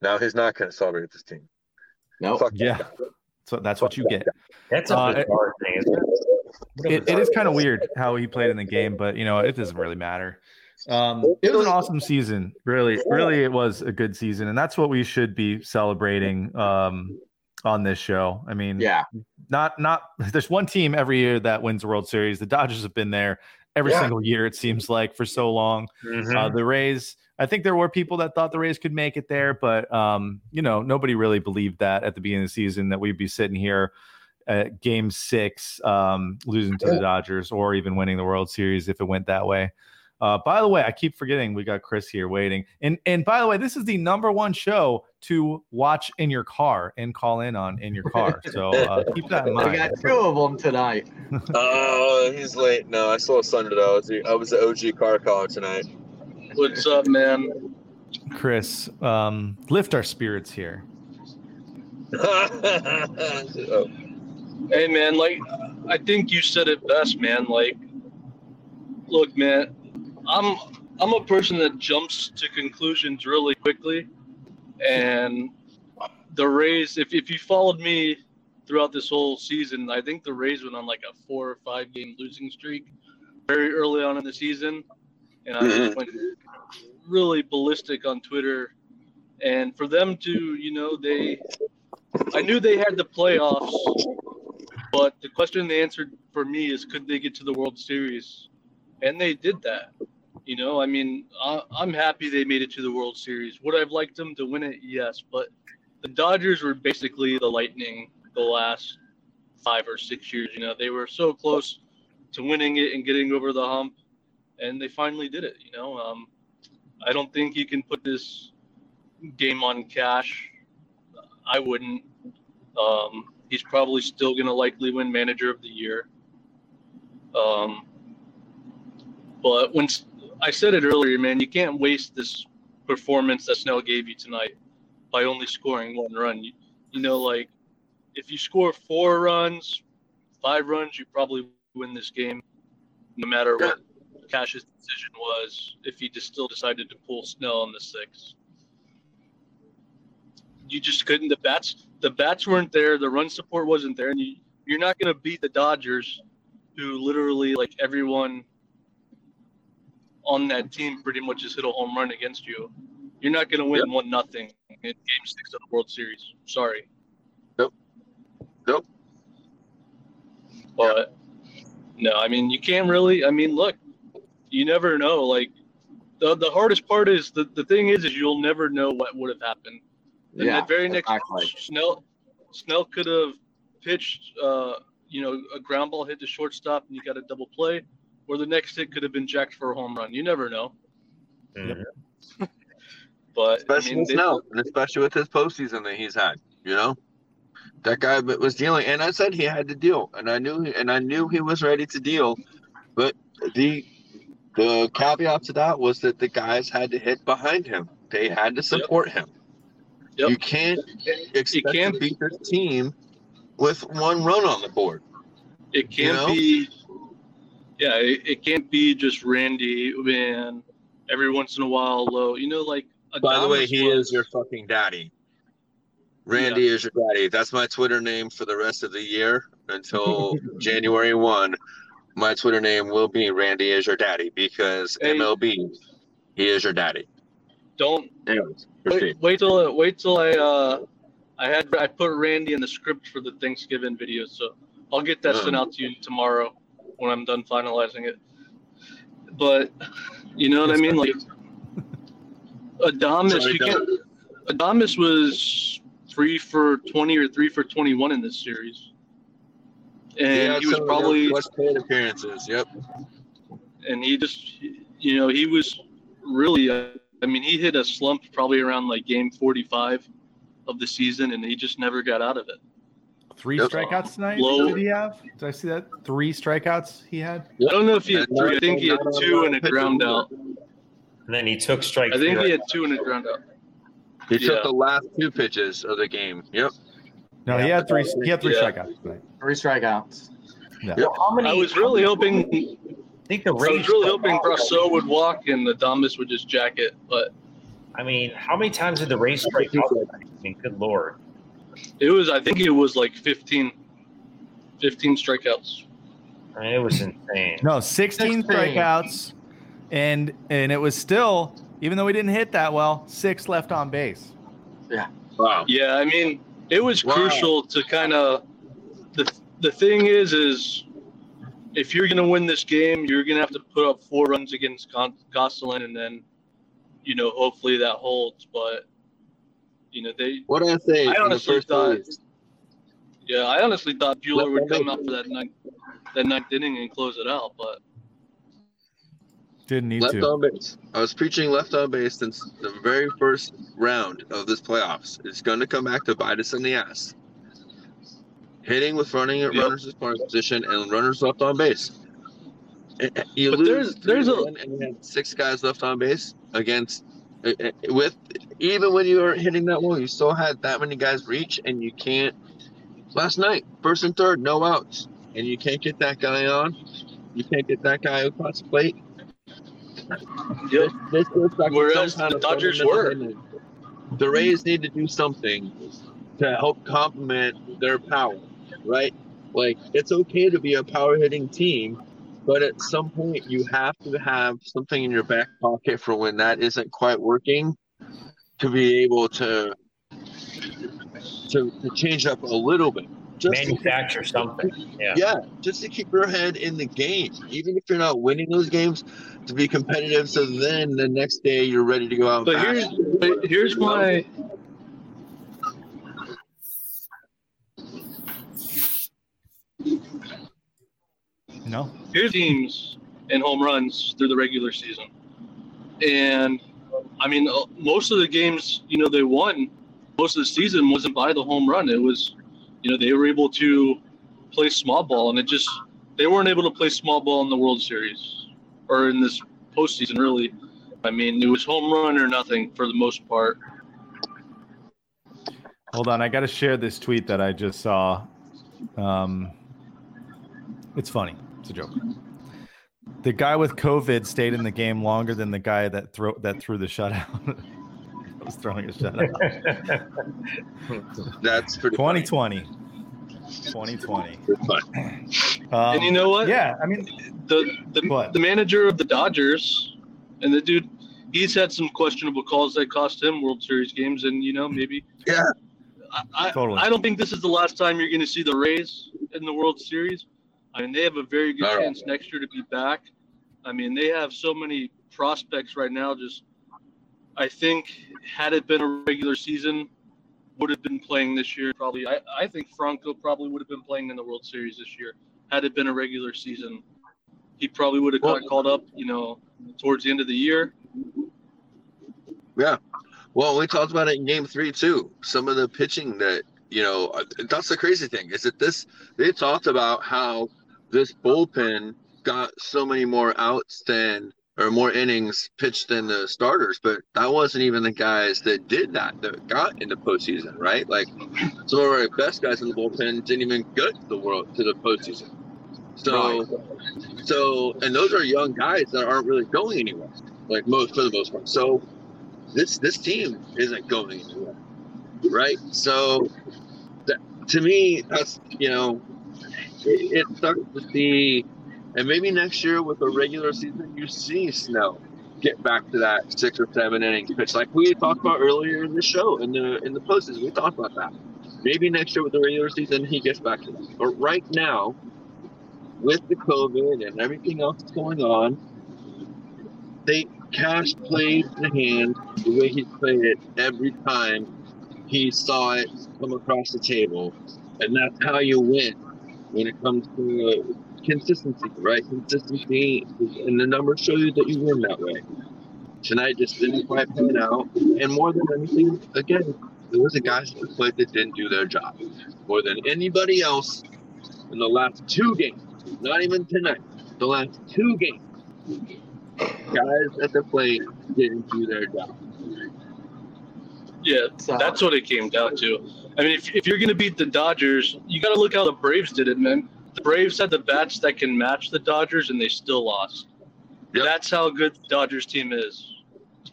Speaker 4: Now he's not going to celebrate with his team.
Speaker 1: No. Nope. Yeah. So that's what you get.
Speaker 3: That's a uh, bizarre thing, isn't
Speaker 1: it? It, it is kind of weird how he played in the game, but you know, it doesn't really matter. Um, it was an awesome season. Really, really, it was a good season, and that's what we should be celebrating. Um, on this show. I mean,
Speaker 2: yeah,
Speaker 1: not not there's one team every year that wins the World Series. The Dodgers have been there every yeah. single year it seems like for so long. Mm-hmm. Uh, the Rays, I think there were people that thought the Rays could make it there, but um, you know, nobody really believed that at the beginning of the season that we'd be sitting here at game 6 um, losing to the Dodgers or even winning the World Series if it went that way. Uh, by the way, I keep forgetting we got Chris here waiting. And and by the way, this is the number one show to watch in your car and call in on in your car. So uh, keep that in mind.
Speaker 2: I got two of them tonight.
Speaker 4: Oh, uh, he's late. No, I saw Sunday though. I was the, I was the OG car caller tonight.
Speaker 5: What's up, man?
Speaker 1: Chris, um, lift our spirits here.
Speaker 5: oh. Hey, man, like I think you said it best, man. Like, look, man, I'm I'm a person that jumps to conclusions really quickly, and the Rays. If if you followed me throughout this whole season, I think the Rays went on like a four or five game losing streak very early on in the season, and I went really ballistic on Twitter. And for them to, you know, they, I knew they had the playoffs, but the question they answered for me is, could they get to the World Series? And they did that. You know, I mean, I'm happy they made it to the World Series. Would I've liked them to win it? Yes, but the Dodgers were basically the Lightning the last five or six years. You know, they were so close to winning it and getting over the hump, and they finally did it. You know, um, I don't think you can put this game on Cash. I wouldn't. Um, he's probably still going to likely win Manager of the Year. Um, but when I said it earlier, man. You can't waste this performance that Snell gave you tonight by only scoring one run. You, you know, like if you score four runs, five runs, you probably win this game, no matter what Cash's decision was. If he just still decided to pull Snell in the sixth, you just couldn't. The bats, the bats weren't there. The run support wasn't there, and you, you're not going to beat the Dodgers, who literally like everyone on that team pretty much just hit a home run against you. You're not going to win yep. one nothing in Game Six of the World Series. Sorry.
Speaker 4: Nope. Nope.
Speaker 5: But no, I mean you can't really. I mean, look, you never know. Like the the hardest part is the the thing is is you'll never know what would have happened. And yeah, that very next exactly. Snell Snell could have pitched, uh, you know, a ground ball hit to shortstop, and you got a double play or the next hit could have been jacked for a home run. You never know. Mm-hmm. but
Speaker 4: especially I mean, now, especially with his postseason that he's had, you know, that guy was dealing, and I said he had to deal, and I knew, and I knew he was ready to deal, but the The caveat to that was that the guys had to hit behind him. They had to support him.
Speaker 5: Yep.
Speaker 4: You can't expect
Speaker 5: can't-
Speaker 4: to beat this team with one run on the board.
Speaker 5: It can't
Speaker 4: know?
Speaker 5: be. Yeah, it, it can't be just Randy and every once in a while Lowe. You know, like.
Speaker 4: By the way, he
Speaker 5: was-
Speaker 4: is your fucking daddy. Randy is your daddy. That's my Twitter name for the rest of the year until January 1. My Twitter name will be Randy is your daddy because
Speaker 5: Hey.
Speaker 4: MLB, he is your daddy.
Speaker 5: Don't
Speaker 4: Anyways,
Speaker 5: wait, wait till wait till I uh I had I put Randy in the script for the Thanksgiving video, so I'll get that sent
Speaker 4: Mm.
Speaker 5: out to you tomorrow when I'm done finalizing it. But you know what I mean, like Adames,
Speaker 4: Sorry,
Speaker 5: you can't. Adames was three for twenty or three for twenty-one in this series, and
Speaker 4: had
Speaker 5: he was
Speaker 4: some of their
Speaker 5: probably
Speaker 4: West Coast appearances. Yep.
Speaker 5: and he just you know he was really uh, i mean he hit a slump probably around like game 45 of the season and he just never got out of it
Speaker 1: Three
Speaker 4: Yep.
Speaker 1: strikeouts tonight.
Speaker 5: Low-
Speaker 1: Did he have? Did I see that? Three strikeouts he had.
Speaker 5: i don't know if he had three i think he had two and a
Speaker 4: pitcher
Speaker 5: ground out
Speaker 3: And then he took strike
Speaker 5: i think
Speaker 3: three.
Speaker 5: he had two and a ground out
Speaker 4: He
Speaker 5: Yeah.
Speaker 4: took the last two pitches of the game. Yep.
Speaker 1: No, he had three. He had three
Speaker 5: Yeah.
Speaker 1: strikeouts tonight.
Speaker 2: Three strikeouts.
Speaker 3: Well, how many?
Speaker 5: i was really hoping
Speaker 3: I think the Rays.
Speaker 5: i was really hoping Brosseau would walk and the Adames would just jack it but
Speaker 3: I mean, how many times did the Rays strike out? I mean, good lord.
Speaker 5: it was i think it was like 15 15 strikeouts
Speaker 3: I mean, it was insane.
Speaker 1: No, 16
Speaker 2: 16.
Speaker 1: strikeouts, and and it was still even though we didn't hit that well, six left on base. Yeah.
Speaker 4: Wow.
Speaker 5: Yeah, I mean, it was
Speaker 4: Wow.
Speaker 5: crucial to kind of the the thing is is if you're gonna win this game, you're gonna have to put up four runs against Gonsolin, and then you know hopefully that holds. But you know they,
Speaker 4: What did I say
Speaker 5: I
Speaker 4: the
Speaker 5: honestly
Speaker 4: first
Speaker 5: thought- yeah, I honestly thought
Speaker 4: Buehler
Speaker 5: would come out for that ninth that ninth inning and close it out, but
Speaker 1: Didn't need
Speaker 4: Left
Speaker 1: to.
Speaker 4: on base. I was preaching left on base since the very first round of this playoffs. It's going to come back to bite us in the ass. Hitting with running at
Speaker 5: Yep.
Speaker 4: runners in scoring position and runners left on base. You
Speaker 5: But
Speaker 4: lose
Speaker 5: there's- there's a-
Speaker 4: 3-1 and you have six guys left on base against with even when you were hitting that well, you still had that many guys reach and you can't. Last night, first and third, no outs, and you can't get that guy on. You can't get that guy across the plate.
Speaker 5: Yep.
Speaker 4: This goes back to
Speaker 5: Whereas the Dodgers
Speaker 4: fundamental
Speaker 5: were.
Speaker 4: The Rays need to do something to help complement their power, right? Like it's okay to be a power hitting team, but at some point you have to have something in your back pocket for when that isn't quite working to be able to to, to change up a little bit. Just to
Speaker 3: Manufacture something. Yeah.
Speaker 4: yeah, just to keep your head in the game, even if you're not winning those games, to be competitive. So then the next day you're ready to go out.
Speaker 5: But here's
Speaker 4: bash.
Speaker 5: but here's my
Speaker 1: No.
Speaker 5: here's teams and home runs through the regular season. And I mean, uh, most of the games, you know, they won. Most of the season wasn't by the home run. It was, you know, they were able to play small ball, and it just they weren't able to play small ball in the World Series or in this postseason. Really, I mean, it was home run or nothing for the most part.
Speaker 1: Hold on, I got to share this tweet that I just saw. Um, it's funny. It's a joke. The guy with COVID stayed in the game longer than the guy that throw that threw the shutout. was throwing a shutout.
Speaker 4: That's pretty funny.
Speaker 1: 2020. 2020. Um,
Speaker 5: and you know what?
Speaker 1: Yeah, I mean,
Speaker 5: the the,
Speaker 1: What?
Speaker 5: the manager of the Dodgers and the dude he's had some questionable calls that cost him World Series games and you know maybe
Speaker 4: Yeah.
Speaker 5: I, I,
Speaker 1: Totally.
Speaker 5: I don't think this is the last time you're going to see the Rays in the World Series. I mean they have a very good
Speaker 4: All right.
Speaker 5: chance next year to be back. I mean they have so many prospects right now just I think had it been a regular season would have been playing this year probably I, I think Franco probably would have been playing in the World Series this year had it been a regular season he probably would have got called up, you know, towards the end of the year.
Speaker 4: Yeah. Well, we talked about it in game three too. Some of the pitching that you know, that's the crazy thing is that this they talked about how this bullpen got so many more outs than or more innings pitched than the starters, but that wasn't even the guys that did that that got into postseason, right? Like some of our best guys in the bullpen didn't even get to the world to the postseason. So, right. so, and those are young guys that aren't really going anywhere, like most for the most part. So, this this team isn't going anywhere, right? So, that, to me, that's you know, it, it sucks to see and maybe next year with a regular season, you see Snell get back to that six or seven inning pitch, like we talked about earlier in the show in the in the posts. We talked about that. Maybe next year with the regular season, he gets back to that. But right now, with the COVID and everything else that's going on, they Cash played the hand the way he played it every time he saw it come across the table, and that's how you win when it comes to consistency, right? Consistency, and the numbers show you that you win that way. Tonight just didn't quite pan out, and more than anything, again, there was a guys who played that didn't do their job more than anybody else in the last two games. Not even tonight, the last two games. Guys at the plate didn't do their job.
Speaker 5: Yeah, that's what it came down to. I mean, if, if you're going to beat the Dodgers, you got to look how the Braves did it, man. Braves had the bats that can match the Dodgers, and they still lost. Yep. That's how good the Dodgers team is.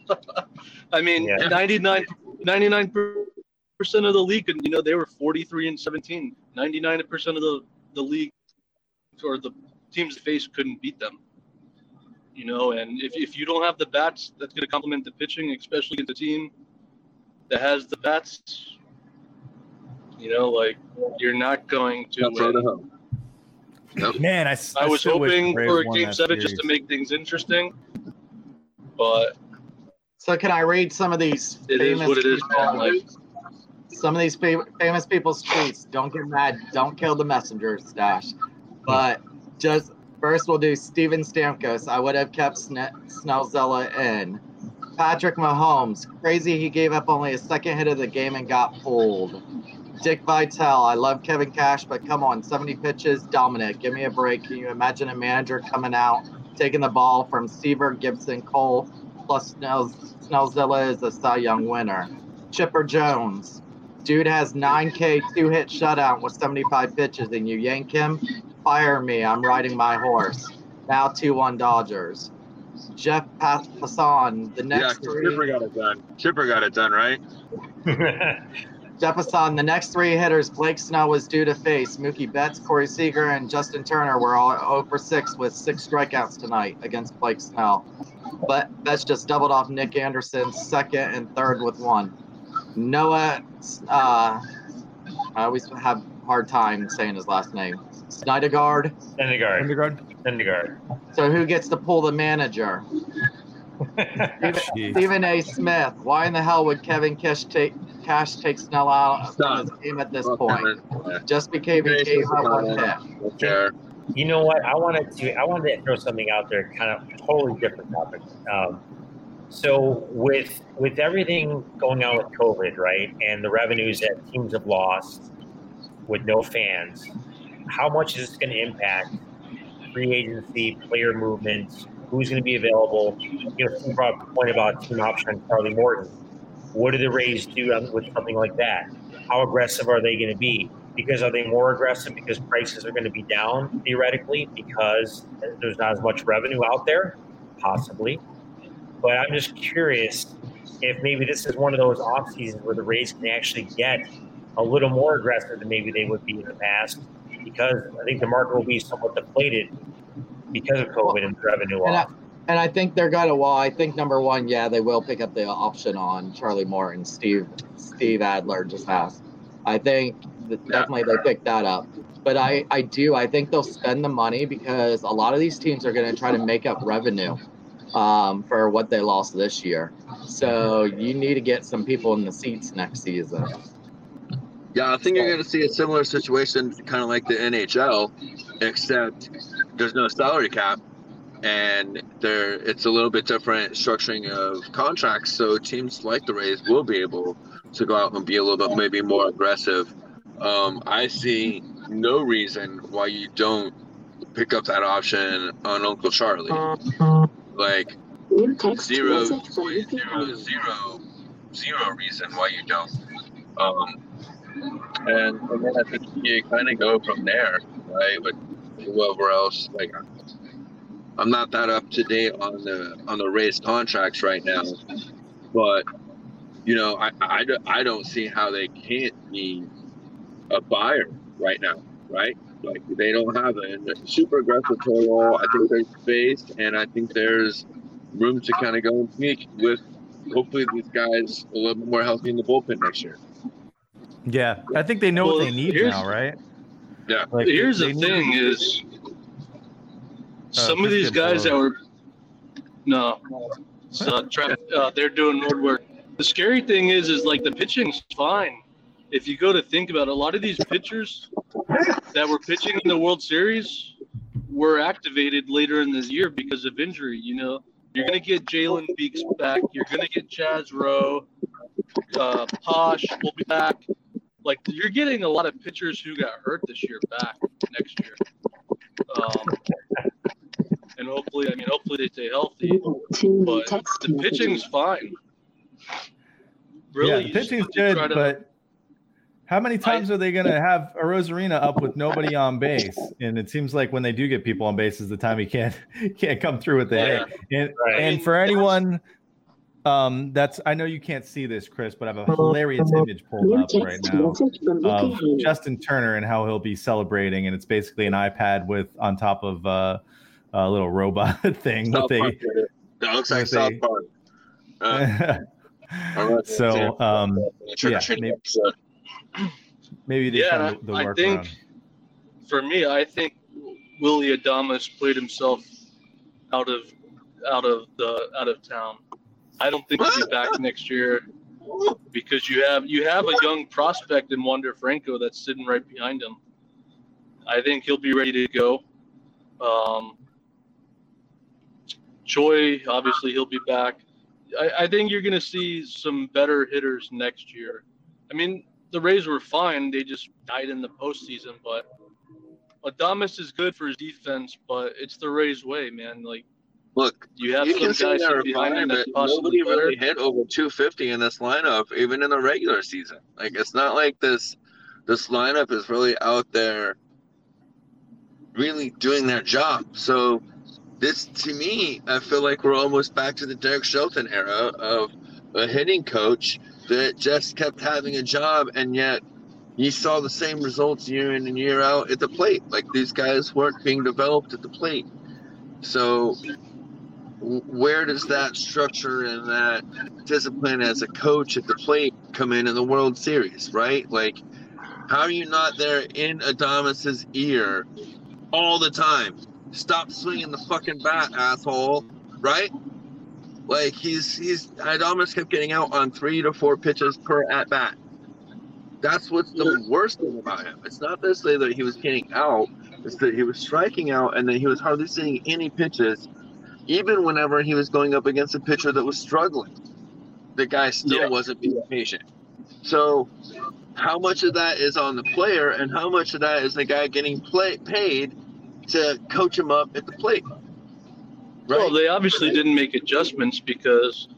Speaker 5: I mean, yeah. 99, 99% of the league, and you know, they were 43 and 17. 99% of the, the league or the teams they face couldn't beat them. You know, and if, if you don't have the bats that's going to complement the pitching, especially in the team that has the bats, you know, like you're not going to win.
Speaker 1: Yep. Man, I, I,
Speaker 5: I was hoping for a game seven series. just to make things interesting, but
Speaker 2: so can I read some of these?
Speaker 5: It is what it is. Like,
Speaker 2: some of these famous people's tweets. Don't get mad. Don't kill the messenger, Stash. But just first, we'll do Steven Stamkos. I would have kept Snellzilla in. Patrick Mahomes. Crazy he gave up only a second hit of the game and got pulled. Dick Vitale. I love Kevin Cash, but come on, 70 pitches, dominant. Give me a break. Can you imagine a manager coming out, taking the ball from Seaver, Gibson, Cole, plus Snell, Snellzilla is a Cy Young winner. Chipper Jones. Dude has 9K two hit shutout with 75 pitches, and you yank him? Fire me. I'm riding my horse. Now 2 1 Dodgers. Jeff Passan, the next
Speaker 4: yeah, three. Chipper got it done. Chipper got it done, right?
Speaker 2: Jeff Passan, the next three hitters Blake Snell was due to face. Mookie Betts, Corey Seager, and Justin Turner were all 0 for 6 with six strikeouts tonight against Blake Snell. But Betts just doubled off Nick Anderson, second and third with one. Noah, uh, I always have a hard time saying his last name. Snydergaard.
Speaker 3: Syndergaard.
Speaker 1: Syndergaard.
Speaker 3: Syndergaard.
Speaker 2: So who gets to pull the manager? Stephen A. Smith. Why in the hell would Kevin Cash take Cash takes Snell out of his game at this point? Just because he gave up one hit.
Speaker 3: You know what? I wanted to. I wanted to throw something out there, kind of totally different topic. Um, so with with everything going on with COVID, right, and the revenues that teams have lost with no fans, how much is this going to impact free agency, player movements, who's going to be available. You know, some brought a point about team option Charlie Morton. What do the Rays do with something like that? How aggressive are they going to be? Because are they more aggressive because prices are going to be down theoretically because there's not as much revenue out there? Possibly. But I'm just curious if maybe this is one of those off seasons where the Rays can actually get a little more aggressive than maybe they would be in the past because I think the market will be somewhat depleted because of COVID and revenue
Speaker 2: and
Speaker 3: off.
Speaker 2: I, and I think they're gonna. Well, I think number one, yeah, they will pick up the option on Charlie Morton. Steve Steve Adler just asked. I think definitely they picked that up. But I, I do. I think they'll spend the money because a lot of these teams are going to try to make up revenue um, for what they lost this year. So you need to get some people in the seats next season.
Speaker 4: Yeah, I think you're going to see a similar situation, kind of like the NHL, except there's no salary cap, and there it's a little bit different structuring of contracts. So teams like the Rays will be able to go out and be a little bit maybe more aggressive. Um, I see no reason why you don't pick up that option on Uncle Charlie. like zero, zero, zero, zero reason why you don't. Um, and, and then I think you kind of go from there, right? With whoever else, like I'm not that up to date on the on the race contracts right now, but you know, I, I, don't- I don't see how they can't be a buyer right now, right? Like they don't have a super aggressive total. I think there's space, and I think there's room to kind of go and sneak with hopefully these guys a little bit more healthy in the bullpen next year.
Speaker 1: Yeah, I think they know what they need
Speaker 5: here's-
Speaker 1: now, right?
Speaker 4: Yeah.
Speaker 1: Like,
Speaker 5: Here's
Speaker 1: they
Speaker 5: the
Speaker 1: need-
Speaker 5: thing: is some of these guys that were no, so, uh, they're doing road work. The scary thing is, is like the pitching's fine. If you go to think about it, a lot of these pitchers that were pitching in the World Series were activated later in this year because of injury. You know, you're gonna get Jalen Beeks back. You're gonna get Chaz Rowe. Uh, Poche will be back. Like you're getting a lot of pitchers who got hurt this year back next year. Um, and hopefully, I mean, hopefully they stay healthy. But the pitching's fine. Really,
Speaker 1: yeah, the pitching's
Speaker 5: have to try
Speaker 1: good,
Speaker 5: to-
Speaker 1: but how many times are they going to have Arozarena up with nobody on base? And it seems like when they do get people on base is the time he can't can't come through with the
Speaker 5: Yeah.
Speaker 1: hit. And,
Speaker 3: Right.
Speaker 1: and for anyone um that's I know you can't see this, Chris, but I have a hilarious image pulled up right now
Speaker 6: message from Vicky
Speaker 1: of Justin Turner and how he'll be celebrating, and it's basically an iPad with on top of uh, a little robot thing
Speaker 4: South Park did. That looks like South
Speaker 1: a-
Speaker 4: Park. Uh,
Speaker 1: a.
Speaker 4: all right,
Speaker 1: so um, yeah, maybe- maybe they
Speaker 5: Yeah,
Speaker 1: the, the
Speaker 5: I think for me, I think Willy Adames played himself out of out of the out of town. I don't think he'll be back next year because you have you have a young prospect in Wander Franco that's sitting right behind him. I think he'll be ready to go. Um, Choi, obviously, he'll be back. I, I think you're going to see some better hitters next year. I mean, the Rays were fine; they just died in the postseason. But Adames is good for his defense, but it's the Rays way, man. Like
Speaker 4: Look,
Speaker 5: you have
Speaker 4: you
Speaker 5: some guys sitting behind him
Speaker 4: but nobody
Speaker 5: better.
Speaker 4: really hit over 250 in this lineup, even in the regular season. Like it's not like this this lineup is really out there really doing their job. So this to me, I feel like we're almost back to the Derek Shelton era of a hitting coach that just kept having a job and yet you saw the same results year in and year out at the plate. Like these guys weren't being developed at the plate. So where does that structure and that discipline as a coach at the plate come in in the World Series, right? Like, how are you not there in Adames's ear all the time? Stop swinging the fucking bat, asshole, right? Like he's he's Adames kept getting out on three to four pitches per at bat. That's what's the worst thing about him. It's not necessarily that he was getting out; it's that he was striking out and then he was hardly seeing any pitches even whenever he was going up against a pitcher that was struggling, the guy still
Speaker 5: Yeah.
Speaker 4: wasn't being patient. So, how much of that is on the player, and how much of that is the guy getting play, paid to coach him up at the plate? Right?
Speaker 5: Well, they obviously didn't make adjustments because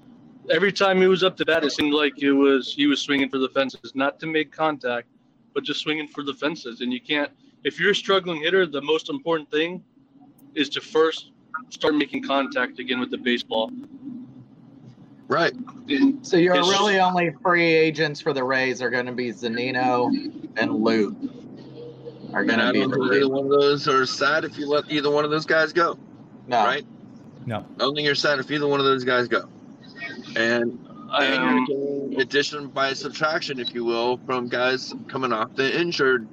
Speaker 5: every time he was up to bat, it seemed like it was he was swinging for the fences, not to make contact, but just swinging for the fences. And you can't, if you're a struggling hitter, the most important thing is to first start making contact again with the baseball.
Speaker 4: right.
Speaker 5: And
Speaker 2: So your
Speaker 5: It's just-
Speaker 2: really only free agents for the Rays are going to be Zunino and Loup. Are
Speaker 4: And
Speaker 2: going to be
Speaker 4: don't either one of those are sad if you let either one of those guys go.
Speaker 2: No,
Speaker 4: Right?
Speaker 1: No.
Speaker 4: I don't think you're sad if either one of those guys go. And
Speaker 5: I,
Speaker 4: and
Speaker 5: um,
Speaker 4: addition by subtraction, if you will, from guys coming off the injured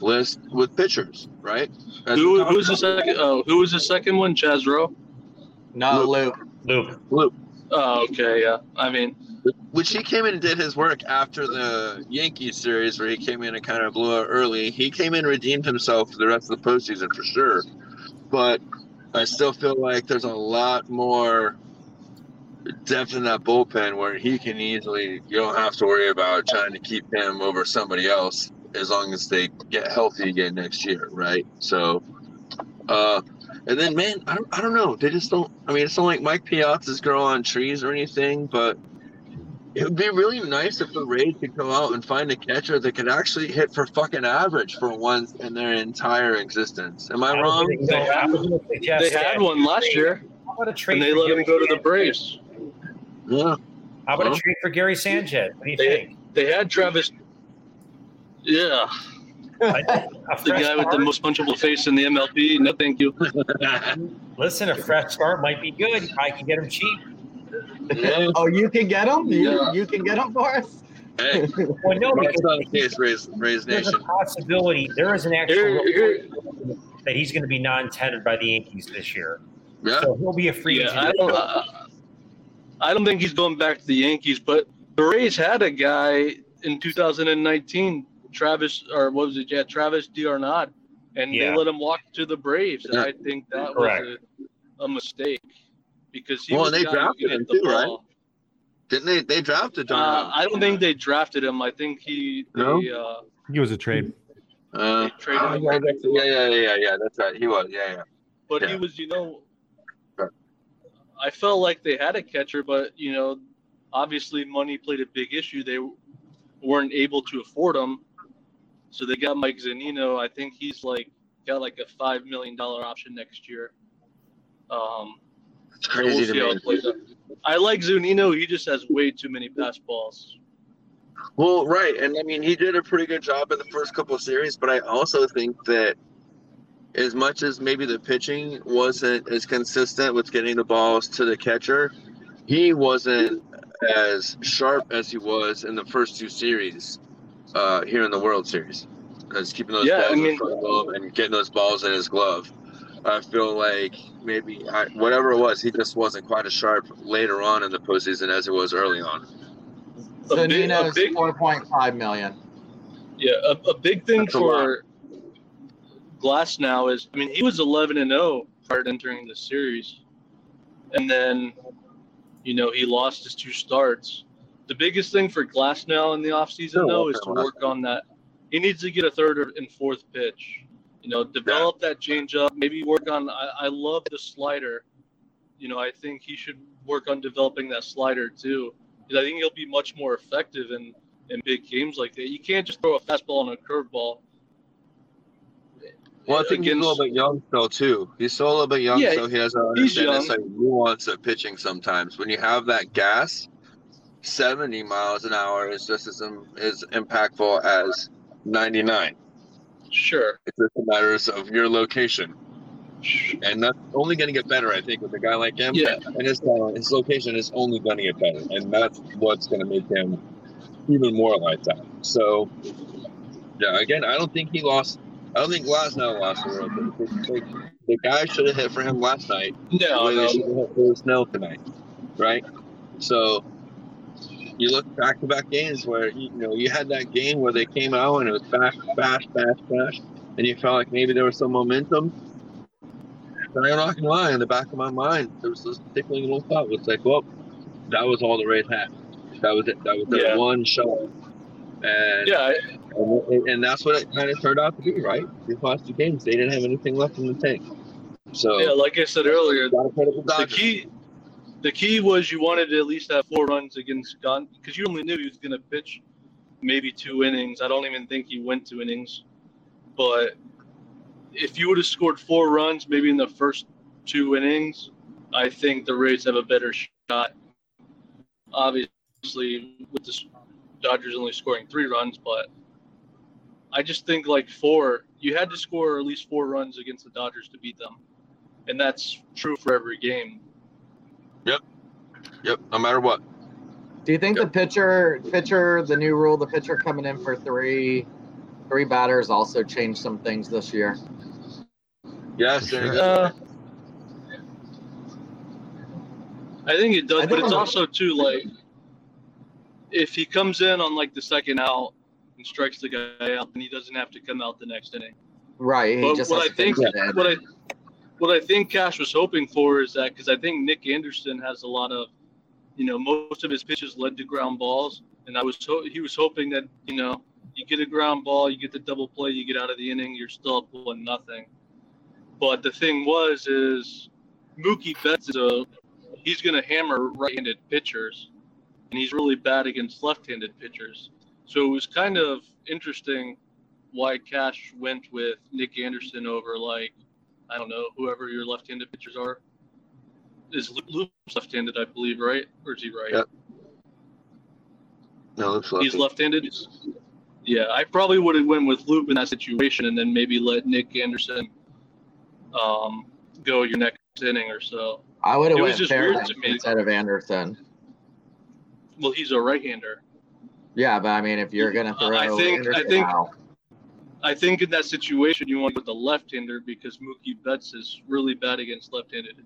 Speaker 4: list with pitchers, right? As
Speaker 5: who,
Speaker 4: talked
Speaker 5: who was the second? Oh, who was the second one? Chaz Rowe.
Speaker 2: no,
Speaker 4: Loup.
Speaker 2: Loup.
Speaker 3: Loup.
Speaker 5: Oh, okay, yeah. I mean,
Speaker 4: Which he came in and did his work after the Yankees series, where he came in and kind of blew it early. He came in, redeemed himself for the rest of the postseason for sure. But I still feel like there's a lot more depth in that bullpen where he can easily. You don't have to worry about trying to keep him over somebody else as long as they get healthy again next year, right? So Uh, and then, man, I I don't know. They just don't. I mean, it's not like Mike Piazza's grow on trees or anything, but it would be really nice if the Rays could go out and find a catcher that could actually hit for fucking average for once in their entire existence. Am I wrong?
Speaker 3: They, I was gonna
Speaker 5: They had one last year,
Speaker 3: How about a trade
Speaker 5: and they
Speaker 3: for
Speaker 5: let him
Speaker 3: Gary
Speaker 5: go to the Braves.
Speaker 4: Yeah.
Speaker 3: How about
Speaker 4: Huh?
Speaker 3: a trade for Gary Sanchez? What do you
Speaker 5: They-
Speaker 3: think?
Speaker 5: They had Travis. Yeah,
Speaker 3: A, a
Speaker 5: the
Speaker 3: fresh
Speaker 5: guy with the most punchable face in the MLB. No, thank you.
Speaker 3: Listen, a fresh start might be good. I can get him cheap.
Speaker 4: Yeah.
Speaker 2: Oh, you can get them. You,
Speaker 5: Yeah.
Speaker 2: you can get them for us.
Speaker 4: Hey,
Speaker 3: Well, no,
Speaker 4: that's not the
Speaker 3: because
Speaker 4: case, Rays, Rays
Speaker 3: there's a
Speaker 4: Nation.
Speaker 3: possibility. There is an actual
Speaker 5: Here- here-
Speaker 3: that he's going to be non-tendered by the Yankees this year.
Speaker 4: Yeah.
Speaker 3: So he'll be a free
Speaker 5: Yeah,
Speaker 3: agent.
Speaker 5: I don't. Uh, I don't think he's going back to the Yankees, but the Rays had a guy in 2019, Travis, or what was it? Yeah, Travis D'Arnaud, and
Speaker 3: Yeah.
Speaker 5: they let him walk to the Braves, and I think that
Speaker 3: Correct.
Speaker 5: was a, a mistake because he
Speaker 4: Well,
Speaker 5: was
Speaker 4: and they
Speaker 5: the guy
Speaker 4: drafted him
Speaker 5: the
Speaker 4: too, right? Didn't they? They drafted
Speaker 5: Uh, I don't think they drafted him. I think he they,
Speaker 4: No?
Speaker 5: uh,
Speaker 1: He was a trade.
Speaker 4: Uh,
Speaker 5: they traded
Speaker 4: yeah, that's- yeah, yeah, yeah, yeah, yeah. That's right. He was. Yeah, yeah.
Speaker 5: But
Speaker 4: Yeah.
Speaker 5: he was, you know,
Speaker 4: Sure.
Speaker 5: I felt like they had a catcher, but you know, obviously money played a big issue. They weren't able to afford him, so they got Mike Zunino. I think he's like got like a five million dollar option next year. Um,
Speaker 4: It's crazy
Speaker 5: we'll
Speaker 4: to
Speaker 5: out. I like Zunino. He just has way too many pass balls.
Speaker 4: Well, right, and I mean he did a pretty good job in the first couple of series, but I also think that as much as maybe the pitching wasn't as consistent with getting the balls to the catcher, he wasn't as sharp as he was in the first two series uh, here in the World Series. As keeping those
Speaker 5: Yeah, I mean-
Speaker 4: in front of him and getting those balls in his glove. I feel like maybe I, whatever it was, he just wasn't quite as sharp later on in the postseason as it was early on.
Speaker 5: A big- a big-
Speaker 2: four point five million.
Speaker 5: Yeah, a, a big thing
Speaker 4: That's
Speaker 5: for Glasnow is, I mean, he was 11 and 0 prior to entering the series, and then, you know, he lost his two starts. The biggest thing for Glasnow in the offseason, though, is to work on that. He needs to get a third and fourth pitch. You know, develop that change up. Maybe work on. I, I love the slider. You know, I think he should work on developing that slider too. Because I think he'll be much more effective in in big games like that. You can't just throw a fastball and a curveball.
Speaker 4: Well, I think he's a little bit young still too. He's still a little bit young,
Speaker 5: Yeah,
Speaker 4: so he doesn't understand this like nuance of pitching. Sometimes when you have that gas, seventy miles an hour is just as as impactful as ninety nine.
Speaker 5: Sure.
Speaker 4: It's just a matter of your location, and that's only going to get better. I think with a guy like him,
Speaker 5: Yeah.
Speaker 4: and his talent, his location is only going to get better, and that's what's going to make him even more like that. So, yeah, again, I don't think he lost. I don't think Glasnow lost the world. The, guy should have hit for him last night.
Speaker 5: No,
Speaker 4: the way they
Speaker 5: no.
Speaker 4: should have hit for Snell tonight, right? So you look back to back games where you know you had that game where they came out and it was fast, fast, fast, fast, and you felt like maybe there was some momentum. But I'm not gonna lie, in the back of my mind, there was this tickling little thought. It's like, well, that was all the Rays had. That was it. That was that
Speaker 5: Yeah.
Speaker 4: one shot. And,
Speaker 5: Yeah, I-
Speaker 4: and and that's what it kind of turned out to be, right? These last two games, they didn't have anything left in the tank. So
Speaker 5: yeah. Like I said earlier,
Speaker 4: the
Speaker 5: the key, the key was you wanted to at least have four runs against Gun because you only knew he was going to pitch maybe two innings. I don't even think he went two innings, but if you would have scored four runs maybe in the first two innings, I think the Rays have a better shot. Obviously, with the Dodgers only scoring three runs, but I just think like four, you had to score at least four runs against the Dodgers to beat them, and that's true for every game.
Speaker 4: Yep, Yep. no matter what.
Speaker 2: Do you think the pitcher, pitcher, the new rule, the pitcher coming in for three, three batters also changed some things this year?
Speaker 4: Yes,
Speaker 1: sure.
Speaker 5: Uh, I think it does,
Speaker 2: I
Speaker 5: but
Speaker 2: think-
Speaker 5: it's also too like if he comes in on like the second out and strikes the guy out, then he doesn't have to come out the next inning.
Speaker 2: Right. He
Speaker 5: But
Speaker 2: just
Speaker 5: what
Speaker 2: has
Speaker 5: I
Speaker 2: to
Speaker 5: think,
Speaker 2: finish it in.
Speaker 5: what I, what I think Cash was hoping for is that because I think Nick Anderson has a lot of, you know, most of his pitches led to ground balls, and I was ho- he was hoping that you know you get a ground ball, you get the double play, you get out of the inning, you're still up one nothing. But the thing was, is Mookie Betts is a he's going to hammer right-handed pitchers, and he's really bad against left-handed pitchers. So it was kind of interesting why Cash went with Nick Anderson over like I don't know whoever your left-handed pitchers are. Is Loup left-handed, I believe, right? Or is he right?
Speaker 4: Yep. No, looks
Speaker 5: He's left-handed. Yeah, I probably would have went with Loup in that situation, and then maybe let Nick Anderson um, go your next inning or so.
Speaker 2: I would have went
Speaker 5: just
Speaker 2: Fairbanks
Speaker 5: weird to me.
Speaker 2: instead of Anderson.
Speaker 5: Well, he's a right-hander.
Speaker 2: Yeah, but I mean, if you're gonna throw
Speaker 5: I think- I
Speaker 2: Anderson
Speaker 5: think-
Speaker 2: out,
Speaker 5: I think in that situation you want to with the left-hander because Mookie Betts is really bad against left-handed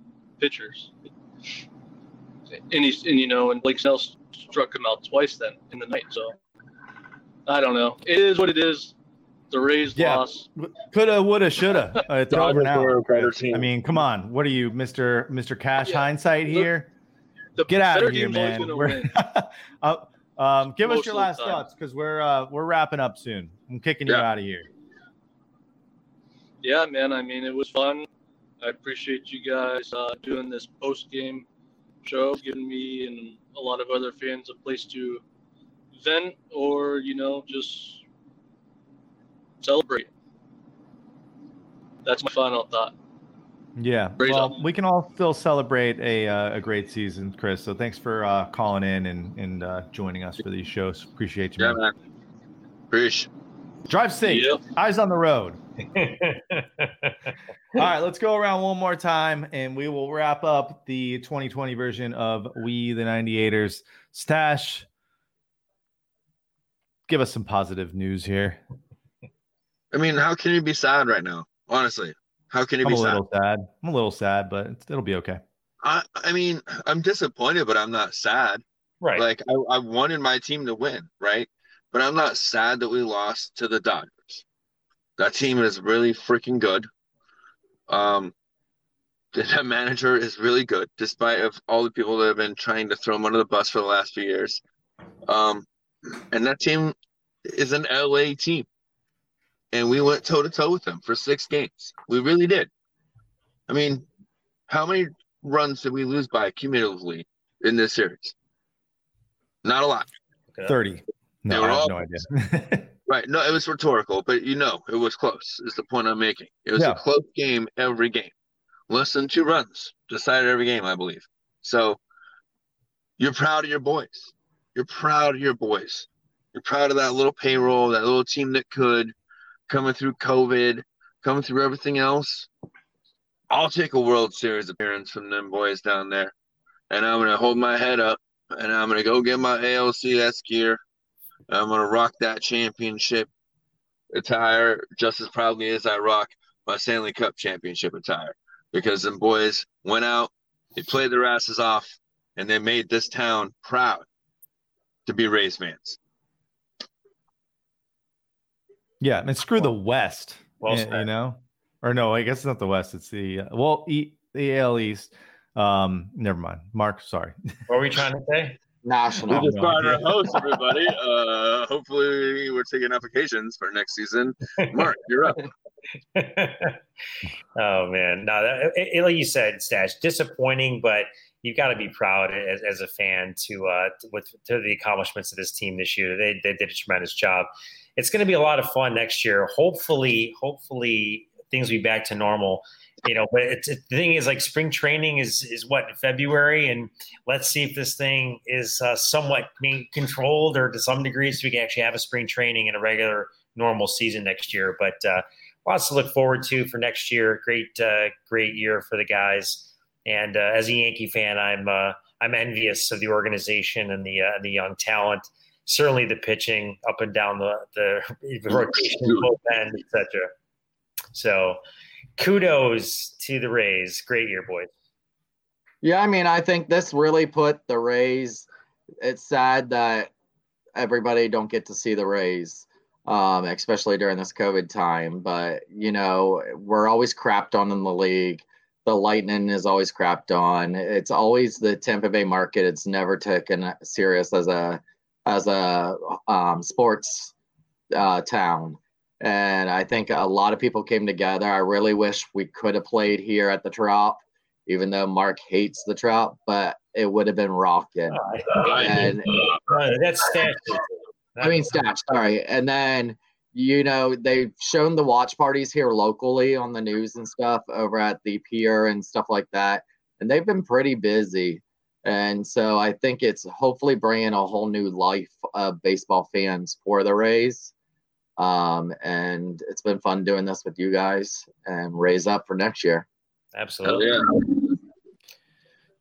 Speaker 5: pitchers. And he's and you know and Blake Snell struck him out twice then in the night. So I don't know. It is what it is. The Rays
Speaker 1: Yeah.
Speaker 5: loss.
Speaker 1: Coulda, woulda, shoulda. Uh, it's over now.
Speaker 4: were a better team.
Speaker 1: I mean, come on. What are you, Mister Mister Cash
Speaker 5: Yeah.
Speaker 1: hindsight here?
Speaker 5: The
Speaker 1: Get out of here, man. We're- uh, um, give us your last thoughts because we're uh, we're wrapping up soon. I'm kicking you out of here.
Speaker 5: Yeah, man. I mean, it was fun. I appreciate you guys uh, doing this post game show, giving me and a lot of other fans a place to vent or you know just celebrate. That's my final thought.
Speaker 1: Yeah. Well,
Speaker 5: up.
Speaker 1: we can all still celebrate a uh, a great season, Chris. So thanks for uh, calling in and and uh, joining us for these shows. Appreciate you.
Speaker 4: Yeah,
Speaker 1: man.
Speaker 4: man. Preach.
Speaker 1: Drive safe.
Speaker 5: Yep.
Speaker 1: Eyes on the road. All right, let's go around one more time and we will wrap up the 2020 version of We the 98ers. Stash, give us some positive news here.
Speaker 4: I mean, how can you be sad right now? Honestly, how can you
Speaker 1: I'm
Speaker 4: be
Speaker 1: a
Speaker 4: sad?
Speaker 1: little sad. I'm a little sad, but it's- it'll be okay.
Speaker 4: I, I mean, I'm disappointed, but I'm not sad.
Speaker 3: right.
Speaker 4: Like I, I wanted my team to win, right? But I'm not sad that we lost to the Dodgers. That team is really freaking good. Um, that manager is really good, despite of all the people that have been trying to throw him under the bus for the last few years. Um, and that team is an LA team, and we went toe to toe with them for six games. We really did. I mean, how many runs did we lose by cumulatively in this series? Not a lot.
Speaker 1: 30.
Speaker 4: They
Speaker 1: No,
Speaker 4: were
Speaker 1: I have
Speaker 4: all-
Speaker 1: no idea.
Speaker 4: Right. No, it was rhetorical, but you know, it was close, is the point I'm making. It was
Speaker 1: Yeah.
Speaker 4: a close game every game. Less than two runs decided every game, I believe. So you're proud of your boys. You're proud of your boys. You're proud of that little payroll, that little team that could, coming through COVID, coming through everything else. I'll take a World Series appearance from them boys down there. And I'm going to hold my head up and I'm going to go get my ALCS gear. I'm gonna rock that championship attire just as proudly as I rock my Stanley Cup championship attire because them boys went out, they played their asses off, and they made this town proud to be Rays fans.
Speaker 1: yeah, and screw the West.
Speaker 3: Well
Speaker 1: you, you know? Or no, I guess it's not the West. It's the, uh, well, e, the AL East. Um, never mind. Mark, sorry.
Speaker 3: what were we trying to say?
Speaker 2: National.
Speaker 4: We just
Speaker 1: no
Speaker 4: brought our host, everybody. Uh, hopefully, we're taking applications for next season. Mark, you're up.
Speaker 3: oh man, no, that, it, it- like you said, Stash, disappointing, but you've got to be proud as, as a fan to uh to, with to the accomplishments of this team this year. They they did a tremendous job. It's going to be a lot of fun next year. Hopefully, hopefully things will be back to normal. You know, but it's, it, the thing is, like spring training is is what in February, and let's see if this thing is uh, somewhat being controlled or to some degree, so we can actually have a spring training and a regular normal season next year. But uh, lots to look forward to for next year. Great, uh, great year for the guys. And uh, as a Yankee fan, I'm uh, I'm envious of the organization and the uh, the young talent. Certainly, the pitching up and down the the rotation, bullpen, etc. So, kudos to the Rays. Great year, boys.
Speaker 2: Yeah, I mean, I think this really put the Rays. It's sad that everybody don't get to see the Rays, um, especially during this COVID time. But you know, we're always crapped on in the league. The Lightning is always crapped on. It's always the Tampa Bay market. It's never taken serious as a as a um, sports uh, town. And I think a lot of people came together. I really wish we could have played here at the Trop, even though Mark hates the Trop, but it would have been rocking. And
Speaker 3: Uh, that's stash.
Speaker 2: I mean, Stash, sorry. And then, you know, they've shown the watch parties here locally on the news and stuff over at the pier and stuff like that. And they've been pretty busy. And so I think it's hopefully bringing a whole new life of baseball fans for the Rays. Um, and it's been fun doing this with you guys and raise up for next year.
Speaker 4: Hell
Speaker 3: absolutely.
Speaker 4: yeah.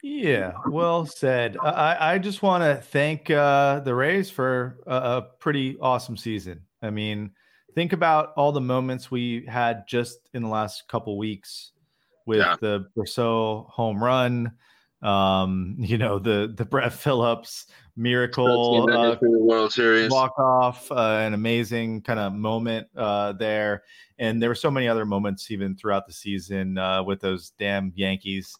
Speaker 1: Yeah, well said. I, I just want to thank uh, the Rays for a, a pretty awesome season. I mean, think about all the moments we had just in the last couple weeks with
Speaker 4: Yeah.
Speaker 1: the Brosseau home run. Um, you know, the the Brett Phillips miracle uh,
Speaker 4: World Series.
Speaker 1: walk off, uh, an amazing kind of moment uh, there. And there were so many other moments even throughout the season uh, with those damn Yankees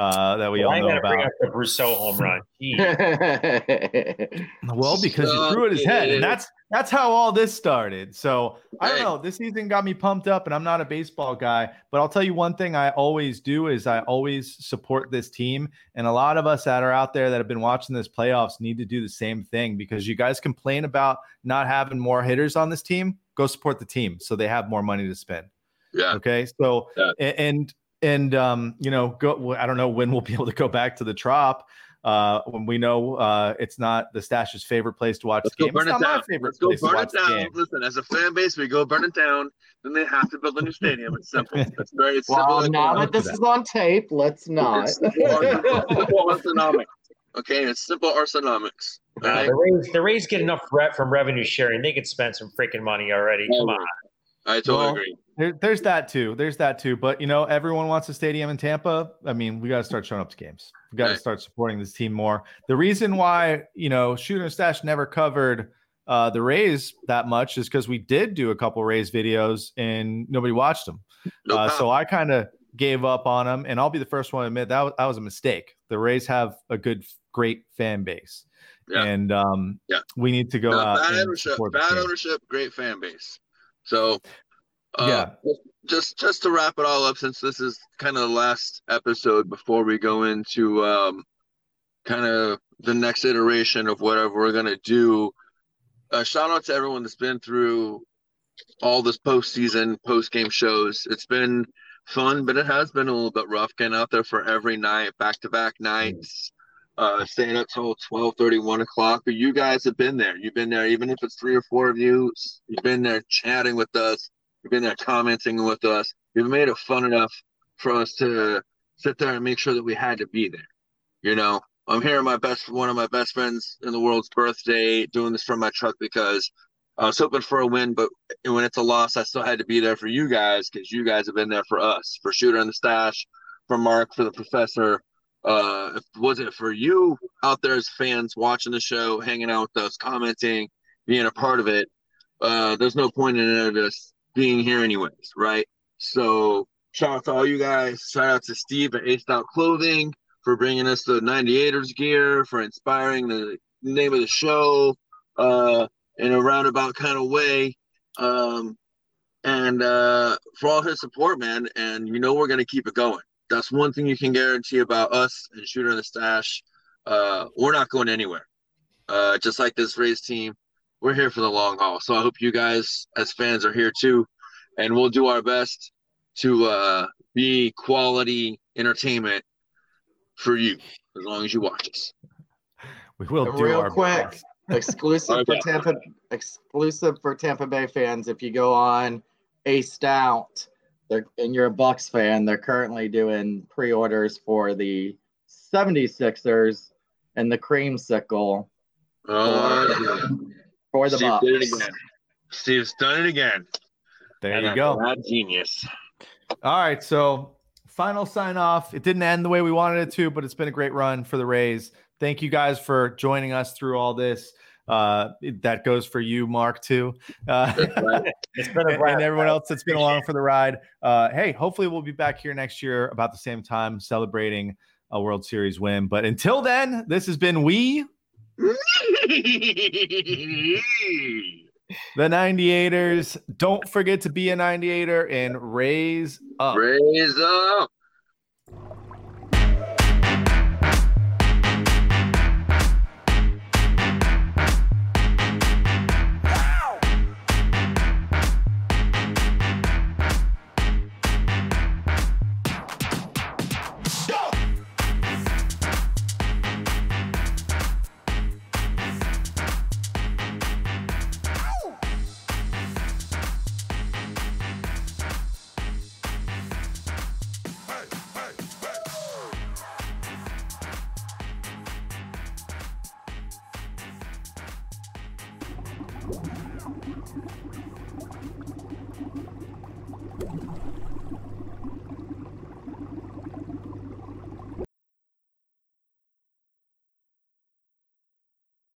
Speaker 1: uh, that we
Speaker 3: Why
Speaker 1: all
Speaker 3: you
Speaker 1: know
Speaker 3: gotta bring
Speaker 1: about.
Speaker 3: up the Brosseau home run?
Speaker 1: Well, because you
Speaker 4: Suck
Speaker 1: threw at his head,
Speaker 4: it.
Speaker 1: and that's that's how all this started. So I don't know. This season got me pumped up, and I'm not a baseball guy, but I'll tell you one thing I always do is I always support this team, and a lot of us that are out there that have been watching this playoffs need to do the same thing because you guys complain about not having more hitters on this team. Go support the team so they have more money to spend.
Speaker 4: Yeah.
Speaker 1: Okay. So
Speaker 4: Yeah.
Speaker 1: a- and and um, you know, go. I don't know when we'll be able to go back to the trop. Uh, when we know uh, it's not the Stash's favorite place to watch
Speaker 4: Let's
Speaker 1: the
Speaker 4: go burn
Speaker 1: It's
Speaker 4: it
Speaker 1: not my
Speaker 4: down.
Speaker 1: favorite
Speaker 4: Let's go
Speaker 1: place to
Speaker 4: burn
Speaker 1: watch
Speaker 4: it
Speaker 1: the
Speaker 4: down.
Speaker 1: game.
Speaker 4: Listen, as a fan base, we go burn it down. Then they have to build a new stadium. It's simple. It's very it's simple.
Speaker 2: well,
Speaker 4: like
Speaker 2: now
Speaker 4: that.
Speaker 2: that this is on tape, let's not.
Speaker 4: It's simple arsonomics. Okay, it's simple arsonomics. All
Speaker 3: Uh, the Rays, the Rays get enough rep from revenue sharing. They could spend some freaking money already. Come on.
Speaker 4: I totally
Speaker 1: Well,
Speaker 4: agree.
Speaker 1: There, there's that too. There's that too. But you know, everyone wants a stadium in Tampa. I mean, we got to start showing up to games. We got to start supporting this team more. The reason why you know Shooter and Stash never covered uh, the Rays that much is because we did do a couple Rays videos and nobody watched them.
Speaker 4: No
Speaker 1: uh, so I kind of gave up on them, and I'll be the first one to admit that was, that was a mistake. The Rays have a good, great fan base,
Speaker 4: Yeah.
Speaker 1: and um,
Speaker 4: Yeah.
Speaker 1: we need to go
Speaker 4: No,
Speaker 1: out
Speaker 4: bad ownership, bad ownership, great fan base. So, uh,
Speaker 1: Yeah.
Speaker 4: just just to wrap it all up, since this is kind of the last episode before we go into um, kind of the next iteration of whatever we're gonna do. Uh, shout out to everyone that's been through all this postseason, post game shows. It's been fun, but it has been a little bit rough getting out there for every night, back to back nights, uh, staying up till 12 1 o'clock. But you guys have been there. You've been there, even if it's three or four of you, you've been there chatting with us, you've been there commenting with us. You've made it fun enough for us to sit there and make sure that we had to be there. You know, I'm here, my best one of my best friends in the world's birthday, doing this from my truck because I was hoping for a win, but when it's a loss, I still had to be there for you guys because you guys have been there for us, for Shooter and the Stash, for Mark, for the Professor. Uh, if it wasn't for you out there as fans watching the show, hanging out with us, commenting, being a part of it, uh, there's no point in any of us being here anyways, right? So shout out to all you guys. Shout out to Steve at Aced Out Clothing for bringing us the 98ers gear, for inspiring the name of the show uh, in a roundabout kind of way. Um, and uh, for all his support, man. And you know we're gonna keep it going. That's one thing you can guarantee about us and Shooter in the Stash. Uh, we're not going anywhere. Uh, just like this race team, we're here for the long haul. So I hope you guys, as fans, are here too, and we'll do our best to uh, be quality entertainment for you as long as you watch us.
Speaker 1: We will do
Speaker 2: Real
Speaker 1: our
Speaker 2: quick,
Speaker 1: best.
Speaker 2: exclusive for Tampa exclusive for Tampa Bay fans. If you go on Aced Out, they're and you're a Bucs fan, they're currently doing pre-orders for the 76ers and the creamsicle
Speaker 4: Oh,
Speaker 2: for the
Speaker 4: Steve did it again. Steve's done it again.
Speaker 1: There
Speaker 4: And
Speaker 1: you
Speaker 4: I'm
Speaker 1: go.
Speaker 4: glad genius.
Speaker 1: All right, so final sign off. It didn't end the way we wanted it to, but it's been a great run for the Rays. Thank you guys for joining us through all this. Uh, that goes for you, Mark, too, uh,
Speaker 3: It's been a
Speaker 1: and,
Speaker 3: blast.
Speaker 1: and everyone else that's been along for the ride. Uh, hey, hopefully we'll be back here next year about the same time, celebrating a World Series win. But until then, this has been we. the 98ers. Don't forget to be a 98er and raise up.
Speaker 4: Raise up.